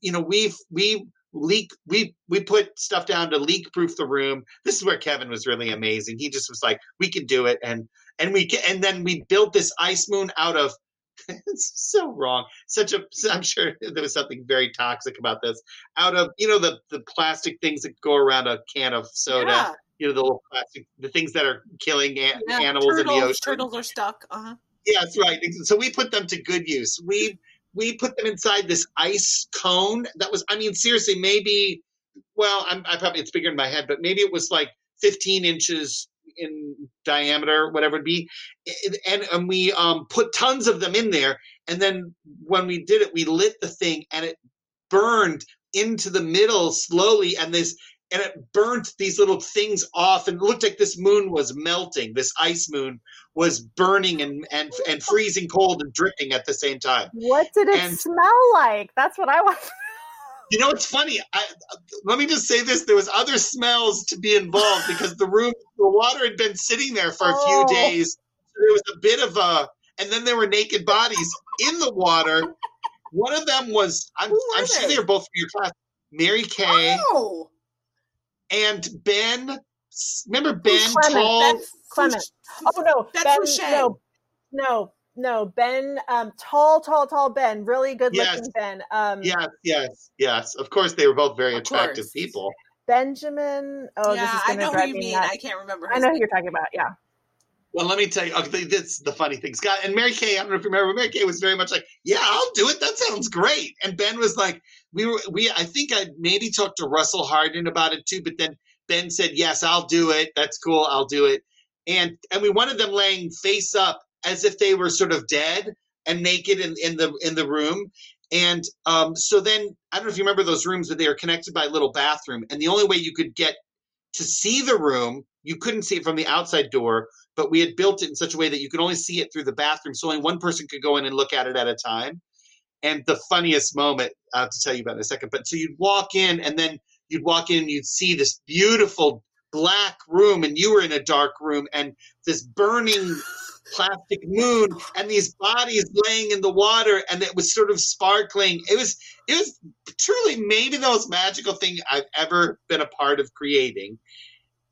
you know, we've we leak we we put stuff down to leak proof the room. This is where Kevin was really amazing. He just was like, we can do it, and and we ca- and then we built this ice moon out of. it's so wrong. Such a. I'm sure there was something very toxic about this. Out of you know the the plastic things that go around a can of soda Yeah. you know the little plastic the things that are killing a- Yeah, animals in the ocean Turtles are stuck. Uh-huh. yeah that's right so we put them to good use we we put them inside this ice cone that was i mean seriously maybe well I'm, i probably it's bigger in my head but maybe it was like 15 inches in diameter whatever it be. And, and we um, put tons of them in there and then when we did it we lit the thing and it burned into the middle slowly and this and it burnt these little things off and it looked like this moon was melting this ice moon was burning and and, and freezing cold and dripping at the same time What did it and- smell like? That's what I want. you know it's funny I, let me just say this there was other smells to be involved because the room the water had been sitting there for a Oh. few days there was a bit of a and then there were naked bodies in the water one of them was i'm, I'm sure they? they were both from your class mary kay Oh, and ben remember ben Clement, tall Ben Clement. Oh no, Ben Ben. Fouché. No, no, no. Ben, um, tall, tall, tall Ben. Really good Yes. looking Ben. Um, yes yes yes of course they were both very attractive course. people Benjamin. Oh, yeah, this is I going to know who you mean. nuts. I can't remember. I his know who you're talking about. Yeah. Well, let me tell you, okay, this is the funny thing. Scott and Mary Kay, I don't know if you remember, Mary Kay was very much like, yeah, I'll do it. That sounds great. And Ben was like, we were, we, I think I maybe talked to Russell Harden about it too, but then Ben said, yes, I'll do it. That's cool. I'll do it. And, and we wanted them laying face up as if they were sort of dead and naked in, in the, in the room. And um, so then, I don't know if you remember those rooms, but they were connected by a little bathroom. And the only way you could get to see the room, you couldn't see it from the outside door, but we had built it in such a way that you could only see it through the bathroom. So only one person could go in and look at it at a time. And the funniest moment, I have to tell you about in a second, but so you'd walk in and then you'd walk in and you'd see this beautiful black room and you were in a dark room and this burning plastic moon and these bodies laying in the water and it was sort of sparkling. It was it was truly maybe the most magical thing I've ever been a part of creating.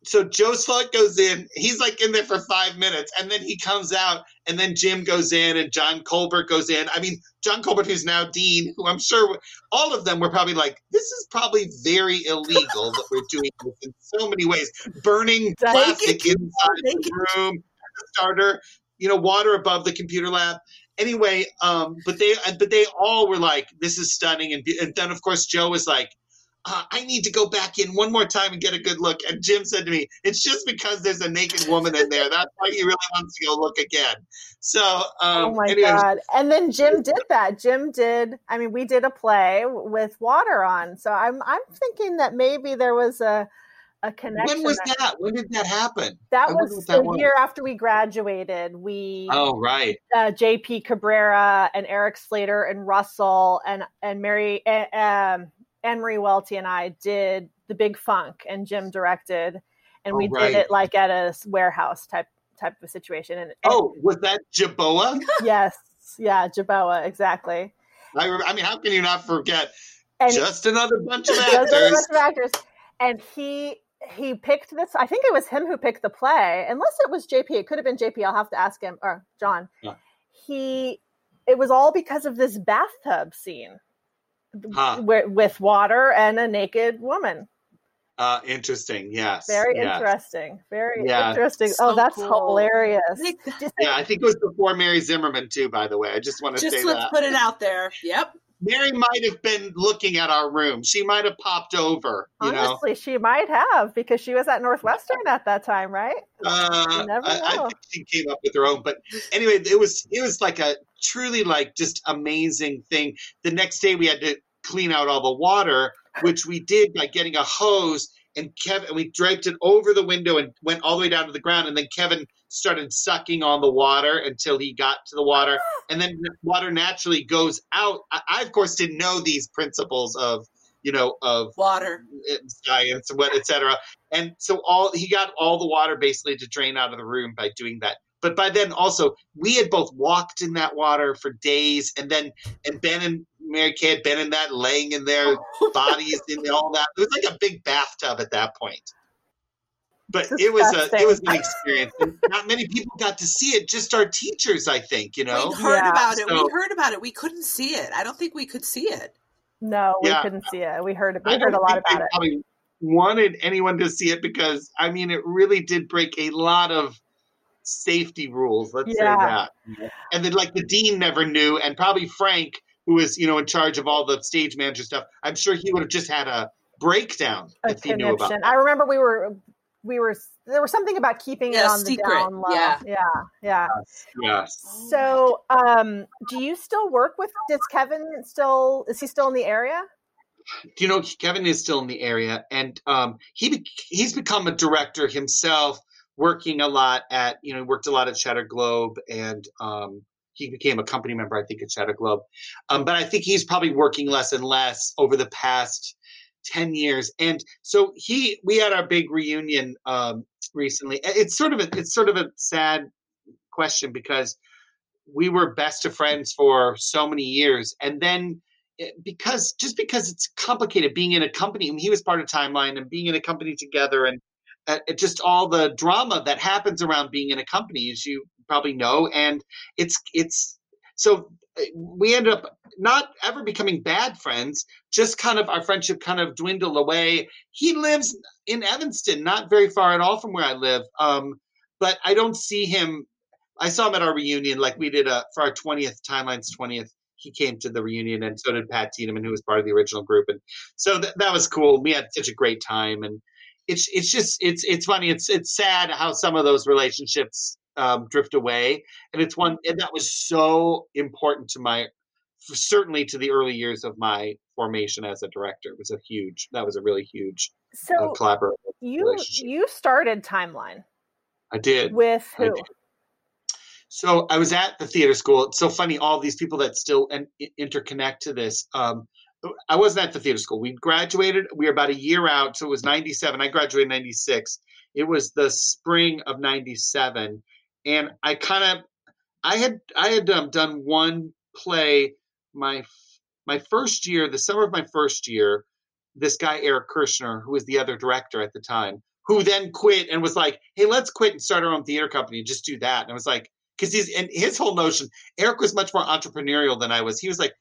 So Joe Slowik goes in, he's like in there for five minutes, and then he comes out, and then Jim goes in, and John Culbert goes in. I mean, John Culbert, who's now Dean, who I'm sure all of them were probably like, this is probably very illegal that we're doing this in so many ways. Burning plastic inside the room, starter, you know, water above the computer lab. Anyway, um, but they but they all were like, this is stunning, and, and then of course Joe was like, uh, I need to go back in one more time and get a good look. And Jim said to me, it's just because there's a naked woman in there. That's why he really wants to go look again. So, um, oh my anyway, god! And then Jim did that. Jim did. I mean, we did a play with water on. So I'm I'm thinking that maybe there was a a connection. When was that? When did that happen? That I was that the year after we graduated. We Oh, right. uh, JP Cabrera and Eric Slater and Russell and and Mary uh, um, Anne Marie Welty and I did the Big Funk and Jim directed, and Oh, we right. did it like at a warehouse type type of situation. And, and Oh, was that Jaboa? yes, yeah, Jaboa exactly. I, I mean, how can you not forget? And Just another bunch of Those are the actors. bunch of actors. And he he picked this. I think it was him who picked the play, unless it was JP. It could have been JP. I'll have to ask him or John. Yeah. He. It was all because of this bathtub scene Huh. where, with water and a naked woman. Uh, interesting. Yes. Very yes. interesting. Very Yeah. interesting. So oh, that's cool. hilarious. Yeah, I think it was before Mary Zimmerman too. By the way, I just want to Just say let's that put it out there. Yep. Mary might have been looking at our room. She might have popped over. You know, Honestly, she might have because she was at Northwestern at that time, right? uh, never I, I think she came up with her own. But anyway, it was it was like a truly like just amazing thing. The next day we had to clean out all the water, which we did by getting a hose and Kevin and we draped it over the window and went all the way down to the ground. And then Kevin started sucking on the water until he got to the water, and then water naturally goes out. I, I of course didn't know these principles of you know of Water. Eh, science and what et cetera. And so all he got all the water basically to drain out of the room by doing that. But by then also we had both walked in that water for days and then and Ben and Mary Kay had been in that laying in their bodies and all that. It was like a big bathtub at that point. But it was a it was an experience. Not many people got to see it, just our teachers, I think, you know. we heard Yeah. about it. So- we heard about it. We couldn't see it. I don't think we could see it. No, we Yeah. couldn't see it. We heard we I heard a lot think they about it. Probably wanted anyone to see it because I mean it really did break a lot of safety rules. Let's Yeah. say that. And then like the dean never knew, and probably Frank, who was you know in charge of all the stage manager stuff, I'm sure he would have just had a breakdown a if he knew about. connection. I remember we were we were there was something about keeping it Yeah, on the secret. down low. Yeah. yeah, yeah. Yes. So, um, do you still work with? Does Kevin still? Is he still in the area? Do you know Kevin is still in the area, and um, he he's become a director himself, working a lot at you know worked a lot at Shattered Globe, and um, he became a company member I think at Shattered Globe, um, but I think he's probably working less and less over the past ten years, and so he we had our big reunion um, recently. It's sort of a it's sort of a sad question because we were best of friends for so many years, and then because just because it's complicated being in a company. I mean, he was part of Timeline and being in a company together, and uh, just all the drama that happens around being in a company, as you probably know. And it's it's so we ended up not ever becoming bad friends. Just kind of our friendship kind of dwindled away. He lives in Evanston, not very far at all from where I live. Um, but I don't see him. I saw him at our reunion, like we did a, for our twentieth Timeline's twentieth he came to the reunion, and so did Pat Tiedemann, who was part of the original group, and so th- that was cool. We had such a great time, and it's it's just it's it's funny. It's it's sad how some of those relationships um, drift away, and it's one and that was so important to my certainly to the early years of my formation as a director. It was a huge that was a really huge uh, So collaborative. you you started Timeline I did. with who? did. So I was at the theater school. It's so funny, all these people that still and interconnect to this. Um, I wasn't at the theater school. We graduated. We were about a year out, so it was '97. I graduated in '96. It was the spring of '97, and I kind of, I had, I had um, done one play my my first year, the summer of my first year. This guy Eric Kirshner, who was the other director at the time, who then quit and was like, "Hey, let's quit and start our own theater company and just do that." And I was like, because he's and his whole notion. Eric was much more entrepreneurial than I was. He was like,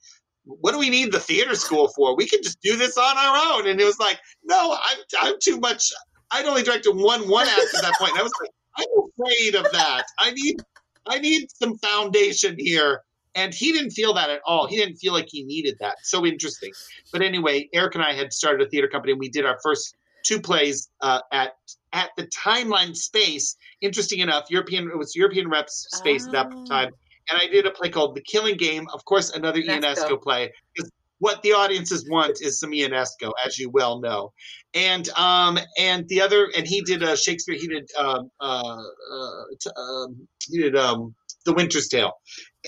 "What do we need the theater school for? We can just do this on our own." And it was like, "No, I'm I'm too much. I'd only directed one one act at that point." And I was like, "I'm afraid of that. I need I need some foundation here." And he didn't feel that at all. He didn't feel like he needed that. So interesting. But anyway, Eric and I had started a theater company, and we did our first two plays uh, at at the Timeline Space. Interesting enough, European it was European Reps Space at that Oh. time, and I did a play called The Killing Game. Of course, another Ionesco. Ionesco play. What the audiences want is some Ionesco, as you well know. And um and the other and he did uh, Shakespeare. He did um uh, uh t- um, he did um the Winter's Tale,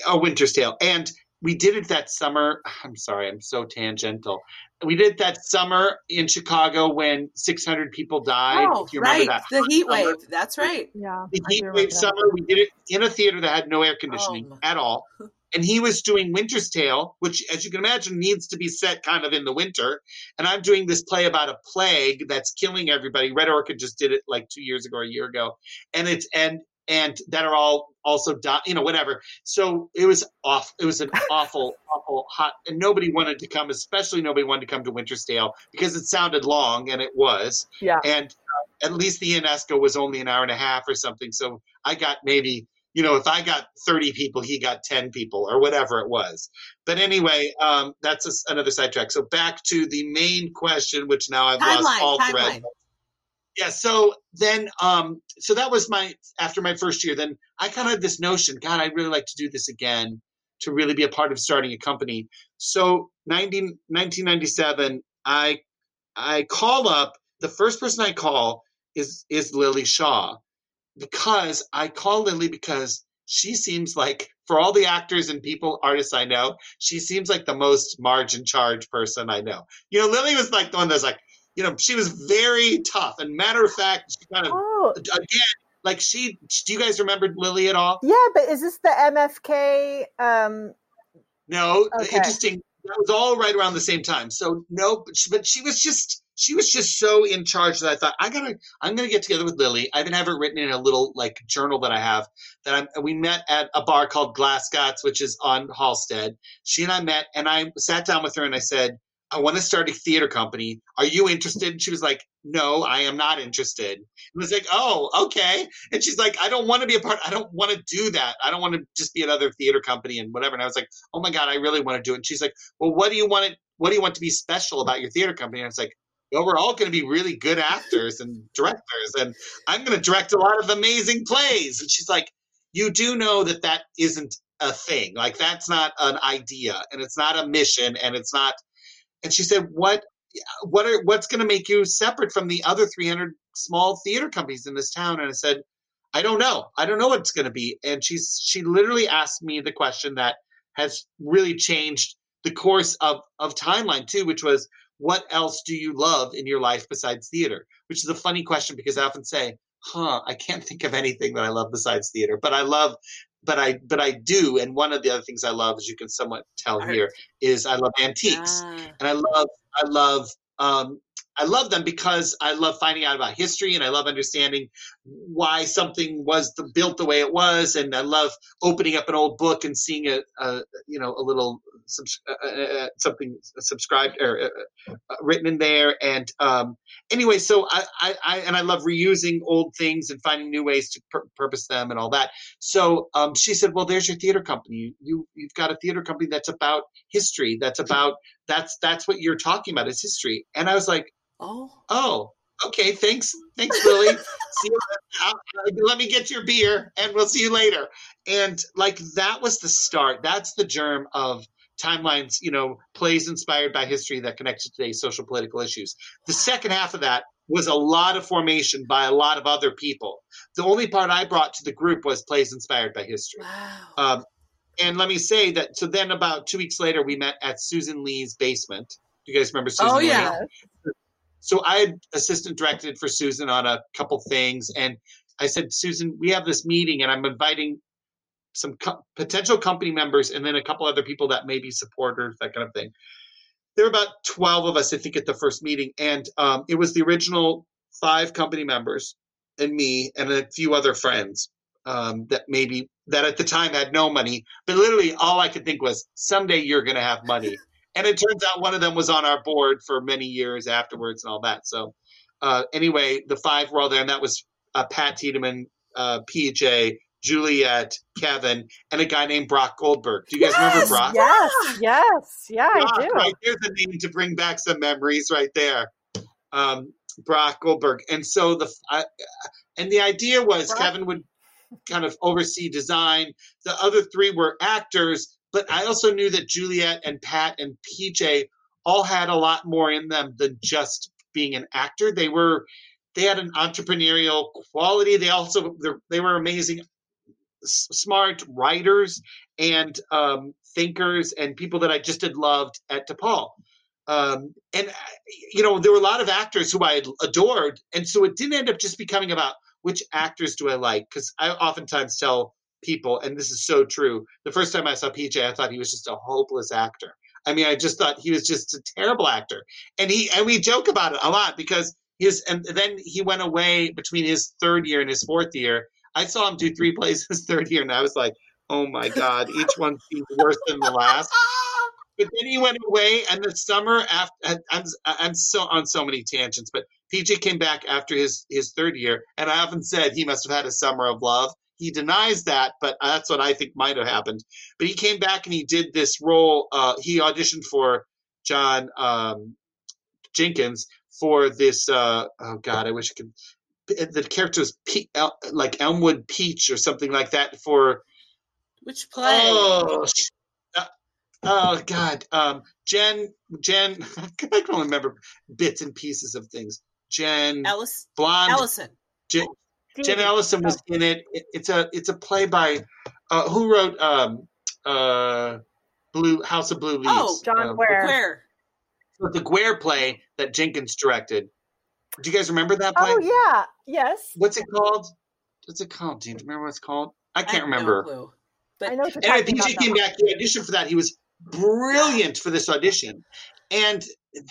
a Winter's Tale, and we did it that summer. I'm sorry, I'm so tangential. We did that summer in Chicago when 600 people died. Oh, if you remember right. that. The heat Summer. wave. That's right. Yeah. The I heat wave that. summer, we did it in a theater that had no air conditioning Oh, at all. And he was doing Winter's Tale, which, as you can imagine, needs to be set kind of in the winter. And I'm doing this play about a plague that's killing everybody. Red Orchid just did it like two years ago, or a year ago, and it's and and that are all also die, you know whatever. So it was off. It was an awful, awful hot, and nobody wanted to come. Especially nobody wanted to come to Winter's Tale because it sounded long, and it was Yeah. and uh, at least the Ionesco was only an hour and a half or something. So I got maybe, you know, if I got 30 people, he got 10 people or whatever it was. But anyway, um, that's a another sidetrack. So back to the main question, which now I've lost Timeline, all thread. timeline. Yeah. So then, um, so that was my, after my first year, then I kind of had this notion, God, I'd really like to do this again to really be a part of starting a company. So 19, 1997, I, I call up the first person I call is is Lily Shaw because I call Lily because she seems like for all the actors and people artists I know, she seems like the most margin charge person I know. You know, Lily was like the one that's like, you know, she was very tough. And matter of fact, she kind of Oh, again, like she. Do you guys remember Lily at all? yeah, but is this the MFK? Um, No, Okay. interesting. That was all right around the same time. So no, but she, but she was just she was just so in charge that I thought I gotta I'm gonna get together with Lily. I even have it written in a little like journal that I have that I'm, we met at a bar called Glasgow, which is on Halsted. She and I met, and I sat down with her and I said, I want to start a theater company. Are you interested? And she was like, No, I am not interested. And I was like, Oh, okay. And she's like, I don't want to be a part. I don't want to do that. I don't want to just be another theater company and whatever. And I was like, Oh my god, I really want to do it. And she's like, Well, what do you want it? What do you want to be special about your theater company? And I was like, We're all going to be really good actors and directors, and I'm going to direct a lot of amazing plays. And she's like, You do know that that isn't a thing. Like that's not an idea, and it's not a mission, and it's not. And she said, "What? What are? What's going to make you separate from the other 300 small theater companies in this town?" And I said, "I don't know. I don't know what it's going to be." And she's she literally asked me the question that has really changed the course of of timeline too, which was, "What else do you love in your life besides theater?" Which is a funny question because I often say, "Huh, I can't think of anything that I love besides theater," but I love. But I, but I do, and one of the other things I love, as you can somewhat tell Art. here, is I love antiques Ah. and I love I love um, I love them because I love finding out about history and I love understanding why something was the, built the way it was, and I love opening up an old book and seeing a, a you know a little subs- uh, uh, something subscribed or uh, uh, written in there. And um, anyway, so I, I, I and I love reusing old things and finding new ways to pur- purpose them and all that. So um, she said, "Well, there's your theater company. You you've got a theater company that's about history. That's about that's that's what you're talking about is history." And I was like, Oh. "Oh, okay. Thanks, thanks, Lily. see you, I'll- I'll- let me get your beer, and we'll see you later." And like that was the start. That's the germ of timelines. You know, plays inspired by history that connect to today's social political issues. The second half of that was a lot of formation by a lot of other people. The only part I brought to the group was plays inspired by history. Wow. Um, and let me say that. So then, about two weeks later, we met at Susan Lee's basement. Do you guys remember Susan? Oh, Lee? yeah. So I had assistant directed for Susan on a couple things, and I said, Susan, we have this meeting, and I'm inviting some co- potential company members, and then a couple other people that may be supporters, that kind of thing. There were about twelve of us, I think, at the first meeting, and um, it was the original five company members and me and a few other friends um, that maybe that at the time had no money, but literally all I could think was someday you're going to have money. And it turns out one of them was on our board for many years afterwards and all that. So uh, anyway, the five were all there, and that was uh, Pat Tiedemann, uh, PJ, Juliet, Kevin, and a guy named Brock Goldberg. Do you guys remember Brock? yes, yes, yeah, I do. right there's a name to bring back some memories right there. Um, Brock Goldberg, and so the I, and the idea was Brock- Kevin would kind of oversee design. The other three were actors, but I also knew that Juliet and Pat and PJ all had a lot more in them than just being an actor. They were they had an entrepreneurial quality. They also they were amazing, smart writers and um, thinkers and people that I just had loved at DePaul. Um, and you know there were a lot of actors who I adored, and so it didn't end up just becoming about which actors do I like because I oftentimes tell people, and this is so true. The first time I saw PJ, I thought he was just a hopeless actor. I mean, I just thought he was just a terrible actor, and he and we joke about it a lot because his and then he went away between his third year and his fourth year. I saw him do three plays his third year, and I was like, oh my god, each one seems worse than the last. But then he went away, and the summer after, I'm I'm so on so many tangents, but PJ came back after his his third year, and I often said he must have had a summer of love he denies that, but that's what I think might have happened. But he came back and he did this role. Uh, he auditioned for John um, Jenkins for this. Uh, oh God, I wish I could. The character was Pe- El- like Elmwood Peach or something like that for. Which play? Oh, uh, oh God, um, Jen, Jen. I don't remember bits and pieces of things. Jen, Ellis, blonde, Ellison. Jen, Jen Ellison was in it. it. It's a it's a play by uh, who wrote um, uh, Blue House of Blue Leaves. Oh, John um, Guare. Where? The Guare play that Jenkins directed. Do you guys remember that play? Oh yeah, yes. What's it called? What's it called? Do you remember what it's called? I can't have no remember. clue. But I know what Anyway, talking PJ came back. He auditioned for that. He was brilliant for this audition, and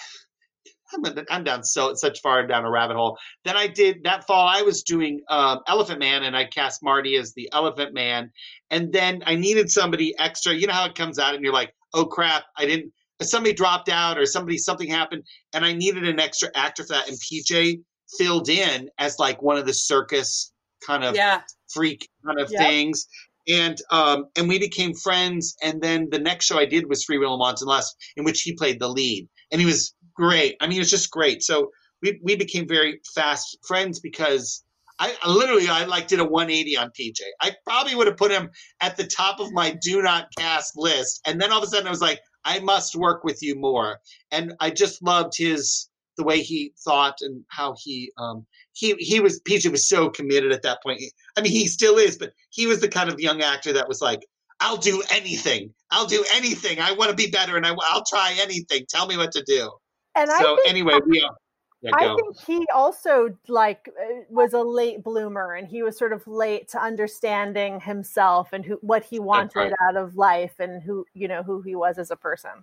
I'm, I'm down so such far down a rabbit hole. Then I did that fall. I was doing um, Elephant Man, and I cast Marty as the Elephant Man. And then I needed somebody extra. You know how it comes out, and you're like, "Oh crap, I didn't." Somebody dropped out, or somebody something happened, and I needed an extra actor for that. And PJ filled in as like one of the circus kind of yeah, freak kind of Yep. things. And um, and we became friends. And then the next show I did was Free Will and Wanton Lust, in which he played the lead, and he was great. I mean, it was just great. So we we became very fast friends because I I literally I like did a 180 on PJ. I probably would have put him at the top of my do not cast list, and then all of a sudden I was like, I must work with you more. And I just loved his the way he thought and how he um he he was PJ was so committed at that point. I mean, he still is, but he was the kind of young actor that was like, "I'll do anything. I'll do anything. I want to be better, and I, will try anything. Tell me what to do." And I so think, anyway, we are. Yeah, I think he also like uh, was a late bloomer, and he was sort of late to understanding himself and who what he wanted right. out of life and who you know who he was as a person.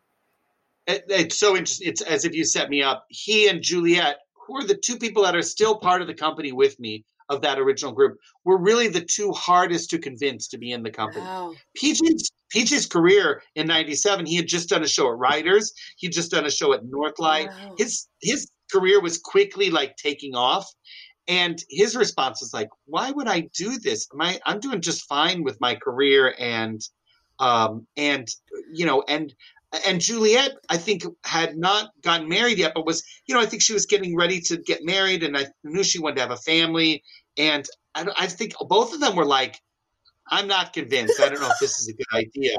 It- it's so interesting. It's as if you set me up. He and Juliet, who are the two people that are still part of the company with me of that original group, were really the two hardest to convince to be in the company. wow. PJ's PJ's career in '97, he had just done a show at Writers. He'd just done a show at Northlight. Wow. His his career was quickly like taking off, and his response was like, "Why would I do this? My I'm doing just fine with my career and um and you know and." And Juliet, I think, had not gotten married yet, but was, you know, I think she was getting ready to get married, and I knew she wanted to have a family. And I, I think both of them were like, I'm not convinced. I don't know if this is a good idea.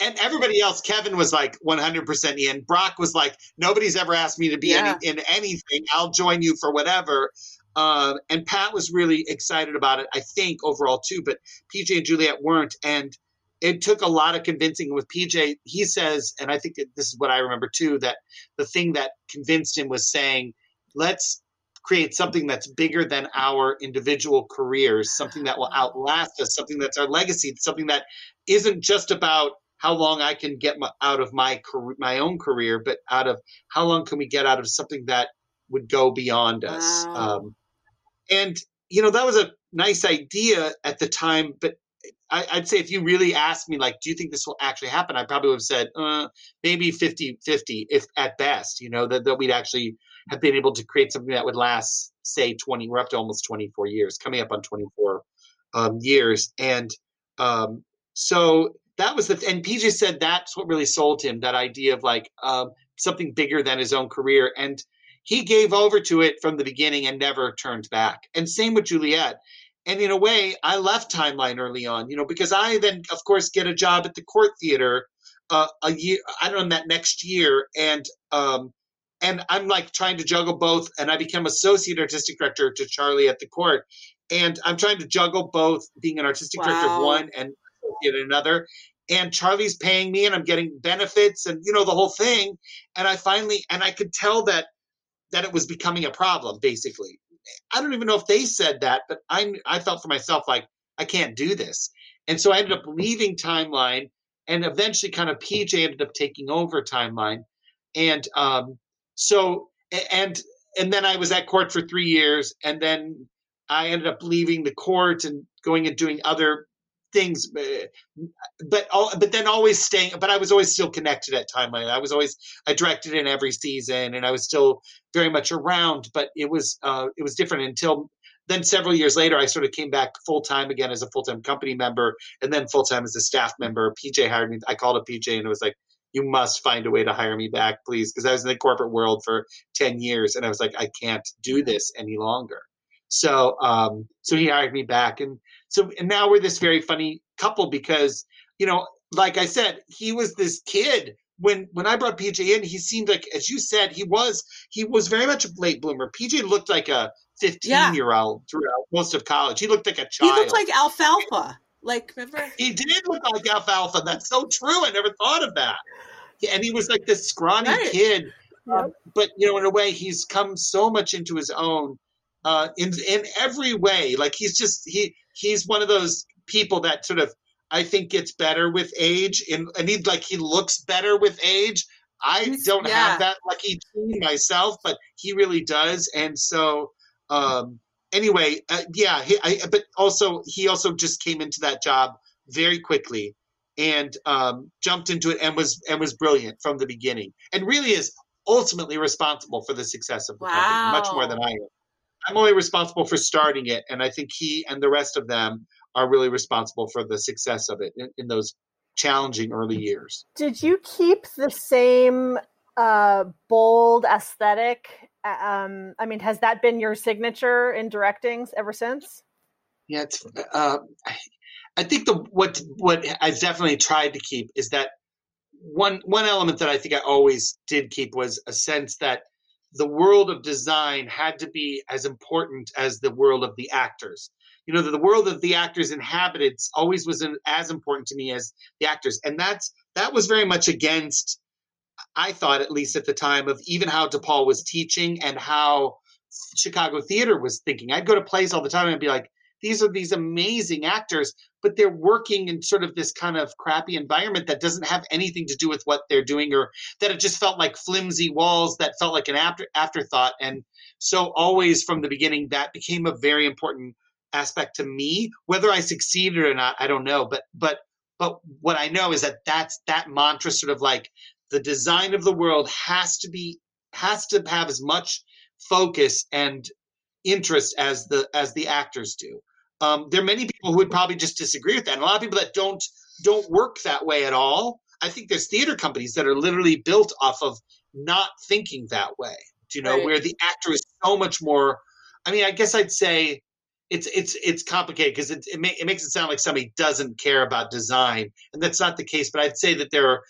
And everybody else, Kevin was like 100% in. Brock was like, nobody's ever asked me to be Yeah. any, in anything. I'll join you for whatever. Um, and Pat was really excited about it, I think, overall, too. But PJ and Juliet weren't. And it took a lot of convincing with PJ. He says, and I think this is what I remember too, that the thing that convinced him was saying, let's create something that's bigger than our individual careers, something that will outlast us, something that's our legacy, something that isn't just about how long I can get my, out of my career, my own career, but out of how long can we get out of something that would go beyond us. Wow. Um, and you know that was a nice idea at the time, but I, I'd say if you really asked me, like, do you think this will actually happen? I probably would have said, uh, maybe 50 50, if at best, you know, that, that we'd actually have been able to create something that would last, say, 20, we're up to almost 24 years, coming up on 24 um, years. And um, so that was the, and PJ said that's what really sold him that idea of like um, something bigger than his own career. And he gave over to it from the beginning and never turned back. And same with Juliet. And in a way, I left Timeline early on, you know, because I then, of course, get a job at the Court Theater uh, a year. I don't know that next year, and um, and I'm like trying to juggle both. And I become associate artistic director to Charlie at the Court, and I'm trying to juggle both being an artistic wow. director of one and another. And Charlie's paying me, and I'm getting benefits, and you know the whole thing. And I finally, and I could tell that that it was becoming a problem, basically. I don't even know if they said that, but I I felt for myself like I can't do this, and so I ended up leaving Timeline, and eventually, kind of PJ ended up taking over Timeline, and um, so and and then I was at court for three years, and then I ended up leaving the court and going and doing other things, but but then always staying. But I was always still connected at Timeline. I was always I directed in every season, and I was still very much around. But it was uh, it was different until then. Several years later, I sort of came back full time again as a full time company member, and then full time as a staff member. PJ hired me. I called a PJ, and it was like. You must find a way to hire me back, please, because I was in the corporate world for ten years, and I was like, I can't do this any longer. So, um, so he hired me back, and so and now we're this very funny couple because you know, like I said, he was this kid when when I brought PJ in. He seemed like, as you said, he was he was very much a late bloomer. PJ looked like a 15 yeah. year old throughout most of college. He looked like a child. He looked like alfalfa. Like remember? He did look like alfalfa. That's so true. I never thought of that. And he was like this scrawny right. kid. Um, but you know, in a way, he's come so much into his own uh, in in every way. Like he's just he he's one of those people that sort of I think gets better with age, and and he like he looks better with age. I don't yeah. have that lucky gene myself, but he really does, and so um, anyway, uh, yeah. He, I, but also he also just came into that job very quickly and um, jumped into it and was and was brilliant from the beginning, and really is ultimately responsible for the success of the wow. company much more than I am. I'm only responsible for starting it, and I think he and the rest of them are really responsible for the success of it in, in those challenging early years. Did you keep the same uh, bold aesthetic? Um, I mean, has that been your signature in directings ever since? Yeah, it's. Uh, I think the what what I've definitely tried to keep is that one one element that I think I always did keep was a sense that the world of design had to be as important as the world of the actors. You know, the world that the actors inhabited always was as important to me as the actors, and that's that was very much against. I thought, at least at the time, of even how DePaul was teaching and how Chicago theater was thinking. I'd go to plays all the time and I'd be like, these are these amazing actors, but they're working in sort of this kind of crappy environment that doesn't have anything to do with what they're doing, or that it just felt like flimsy walls that felt like an after afterthought. And so, always from the beginning, that became a very important aspect to me. Whether I succeeded or not, I don't know. But but but what I know is that that's that mantra, sort of like the design of the world has to be has to have as much focus and interest as the as the actors do. Um, there are many people who would probably just disagree with that. And a lot of people that don't don't work that way at all. I think there's theater companies that are literally built off of not thinking that way. Do you know right. where the actor is so much more? I mean, I guess I'd say it's it's it's complicated because it it, it makes it sound like somebody doesn't care about design, and that's not the case. But I'd say that there are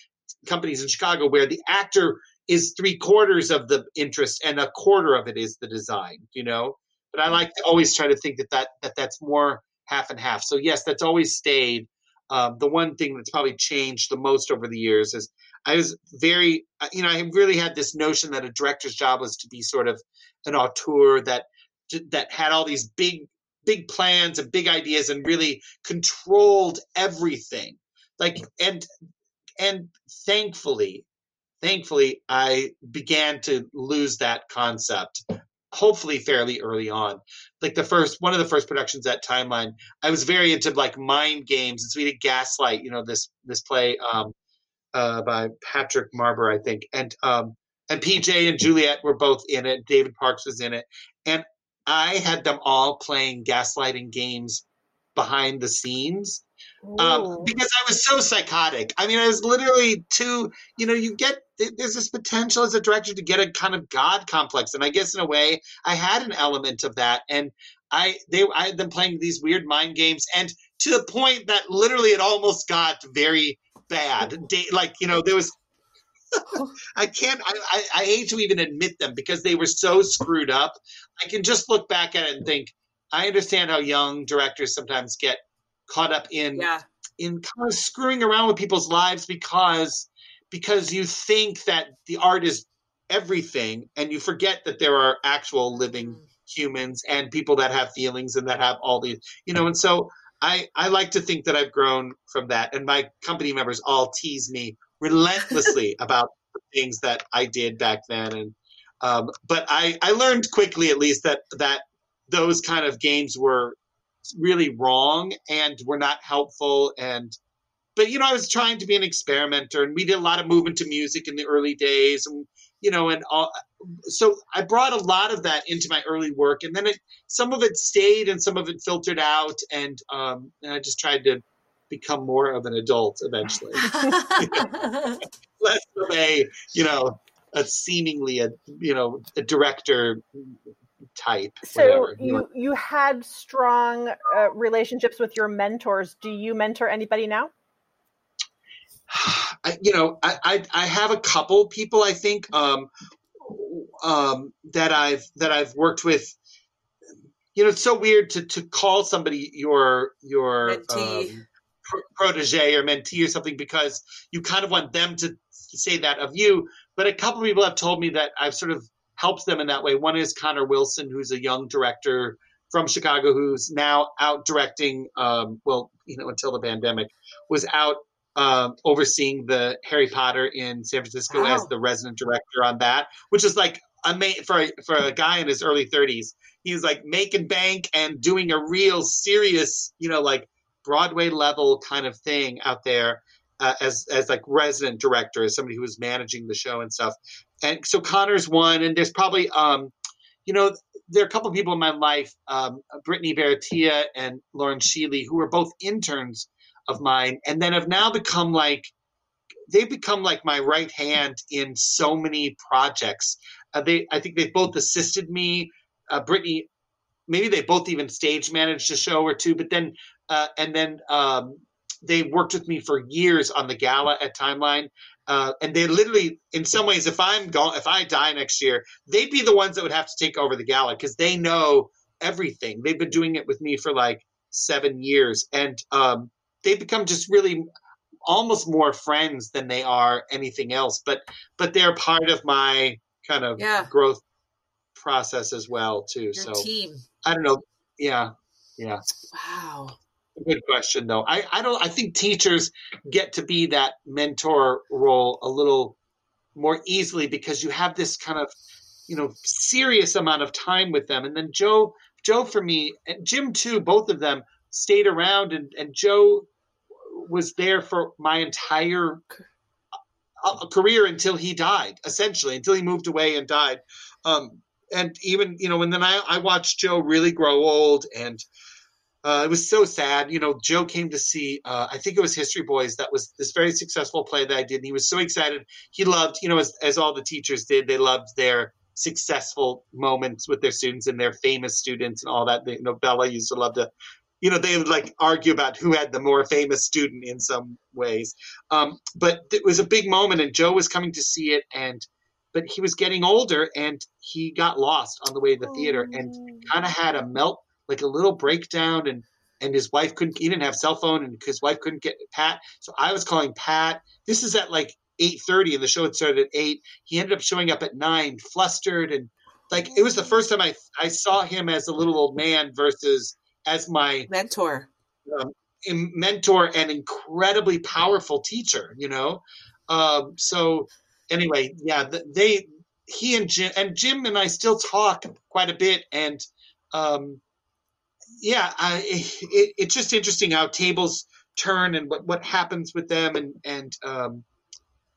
companies in Chicago where the actor is three quarters of the interest and a quarter of it is the design. You know, but I like to always try to think that, that, that that's more half and half. So yes, that's always stayed. Um, the one thing that's probably changed the most over the years is I was very, uh, you know, I really had this notion that a director's job was to be sort of an auteur that that had all these big, big plans and big ideas and really controlled everything. Like and and thankfully, thankfully, I began to lose that concept hopefully fairly early on. Like the first one of the first productions at Timeline, I was very into like mind games, and so we did Gaslight, you know, this this play um, uh, by Patrick Marber, I think, and um, and PJ and Juliet were both in it. David Parks was in it, and I had them all playing gaslighting games behind the scenes um, because I was so psychotic. I mean, I was literally too, you know, you get, there's this potential as a director to get a kind of God complex. And I guess in a way, I had an element of that. And I they I had them playing these weird mind games, and to the point that literally it almost got very bad. Like you know, there was I can't. I, I, I, hate to even admit them because they were so screwed up. I can just look back at it and think. I understand how young directors sometimes get caught up in yeah. in kind of screwing around with people's lives because because you think that the art is everything and you forget that there are actual living mm. humans and people that have feelings and that have all these you know and so I, I like to think that I've grown from that, and my company members all tease me relentlessly about the things that I did back then. And um, but I, I learned quickly, at least, that that those kind of games were really wrong and were not helpful. And but you know, I was trying to be an experimenter, and we did a lot of movement to music in the early days, and you know, and all, so I brought a lot of that into my early work, and then it some of it stayed and some of it filtered out, and, um, and I just tried to become more of an adult eventually. Less of a, you know, a seemingly a you know a director type. So whatever. you you had strong uh, relationships with your mentors. Do you mentor anybody now? I, you know, I, I, I have a couple people I think um, um, that I've that I've worked with you know, it's so weird to to call somebody your your um, protege or mentee or something because you kind of want them to say that of you. But a couple of people have told me that I've sort of helped them in that way. One is Connor Wilson, who's a young director from Chicago, who's now out directing. Um, well, you know, until the pandemic, was out um, overseeing the Harry Potter in San Francisco wow. as the resident director on that, which is like ama- for for a guy in his early 30s. He's like making bank and doing a real serious, you know, like Broadway level kind of thing out there uh, as as like resident director, as somebody who was managing the show and stuff. And so Connor's one, and there's probably um, you know, there are a couple of people in my life, um, Brittany Baratia and Lauren Sheely, who are both interns of mine, and then have now become like they've become like my right hand in so many projects. Uh, they, I think they've both assisted me. Uh, Brittany, maybe they both even stage managed a show or two, but then uh, and then um, they worked with me for years on the gala at Timeline. Uh, and they literally, in some ways, if I'm gone, if I die next year, they'd be the ones that would have to take over the gala because they know everything. They've been doing it with me for like seven years, and um, they've become just really almost more friends than they are anything else. But but they're part of my kind of yeah. growth process as well too. Your so team. I don't know. Yeah, yeah. Wow. Good question, though. I, I don't. I think teachers get to be that mentor role a little more easily because you have this kind of, you know, serious amount of time with them. And then Joe, Joe for me, and Jim too, both of them stayed around, and and Joe was there for my entire uh, career until he died, essentially, until he moved away and died. Um, and even you know, and then I, I watched Joe really grow old and uh, it was so sad. You know, Joe came to see, uh, I think it was History Boys. That was this very successful play that I did. And he was so excited. He loved, you know, as, as all the teachers did, they loved their successful moments with their students and their famous students and all that. They, you know, Bella used to love to, you know, they would like argue about who had the more famous student in some ways. Um, but it was a big moment and Joe was coming to see it and, but he was getting older and he got lost on the way to the theater and kind of had a melt like a little breakdown and and his wife couldn't he didn't have cell phone and his wife couldn't get pat. So i was calling pat. This is at like 8.30 and the show had started at 8 he ended up showing up at 9 flustered and like it was the first time i i saw him as a little old man versus as my mentor. um, mentor and incredibly powerful teacher you know? Um, so anyway yeah they he and jim and jim and i still talk quite a bit and um, yeah, it, it's just interesting how tables turn and what, what happens with them and and um,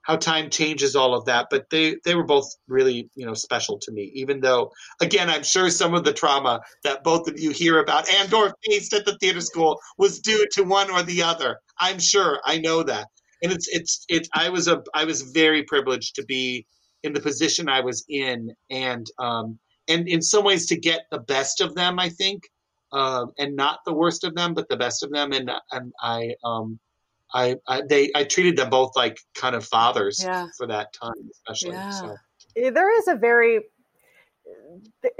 how time changes all of that. But they they were both really you know special to me. Even though again, I'm sure some of the trauma that both of you hear about and or faced at the theater school was due to one or the other. I'm sure I know that, and it's it's it. I was a I was very privileged to be in the position I was in, and um, and in some ways to get the best of them. I think um, and not the worst of them, but the best of them. And and I um, I, I they I treated them both like kind of fathers Yeah. for that time, especially. Yeah. So there is a very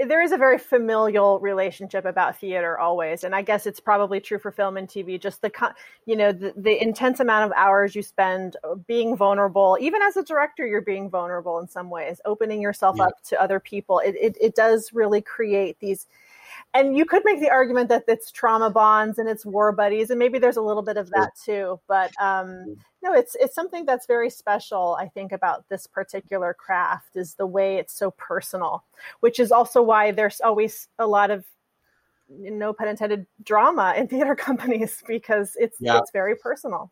there is a very familial relationship about theater always and i guess it's probably true for film and tv just the you know the, the intense amount of hours you spend being vulnerable even as a director you're being vulnerable in some ways opening yourself Yeah. up to other people it, it, it does really create these and you could make the argument that it's trauma bonds and it's war buddies and maybe there's a little bit of that too. But um no it's it's something that's very special i think about this particular craft is the way it's so personal which is also why there's always a lot of no pun intended drama in theater companies because it's Yeah. it's very personal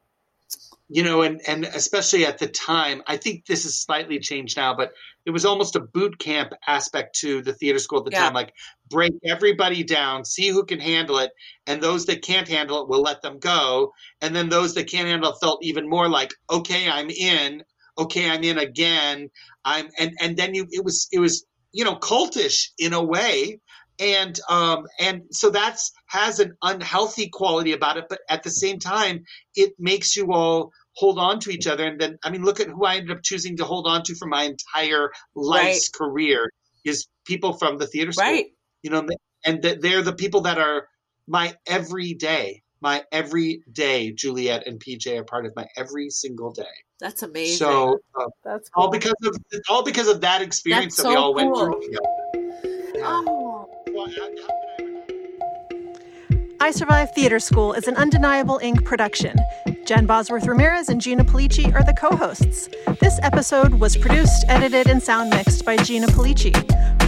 you know, and and especially at the time, I think this has slightly changed now, but it was almost a boot camp aspect to the theater school at the Yeah. time. Like break everybody down, see who can handle it, and those that can't handle it, we'll let them go. And then those that can't handle it felt even more like, okay, I'm in. Okay, I'm in again. I'm and and then you it was it was you know cultish in a way and um and so that's has an unhealthy quality about it but at the same time it makes you all hold on to each other and then i mean look at who i ended up choosing to hold on to for my entire life's career is people from the theater school Right. you know and th- they're the people that are my everyday my everyday juliet and pj are part of my every single day That's amazing. so uh, that's all because of all because of that experience That's that we so all went through. Yeah. oh. I Survive Theater School is an Undeniable Inc. production. Jen Bosworth Ramirez and Gina Pulice are the co hosts. This episode was produced, edited, and sound mixed by Gina Pulice.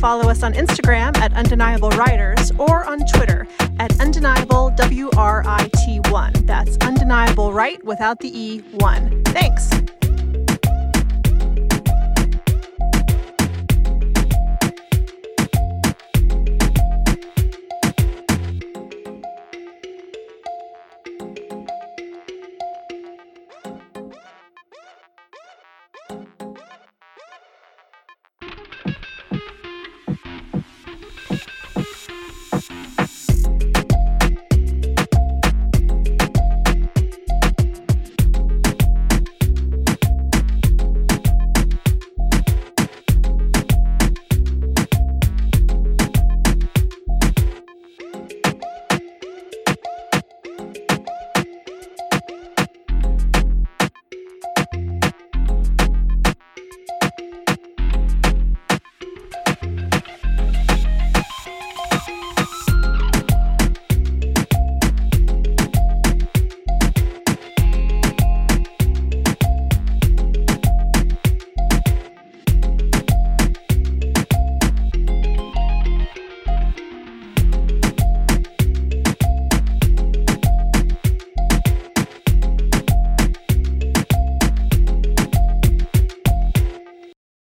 Follow us on Instagram at Undeniable Writers or on Twitter at Undeniable WRIT1. That's Undeniable Right without the E1. Thanks.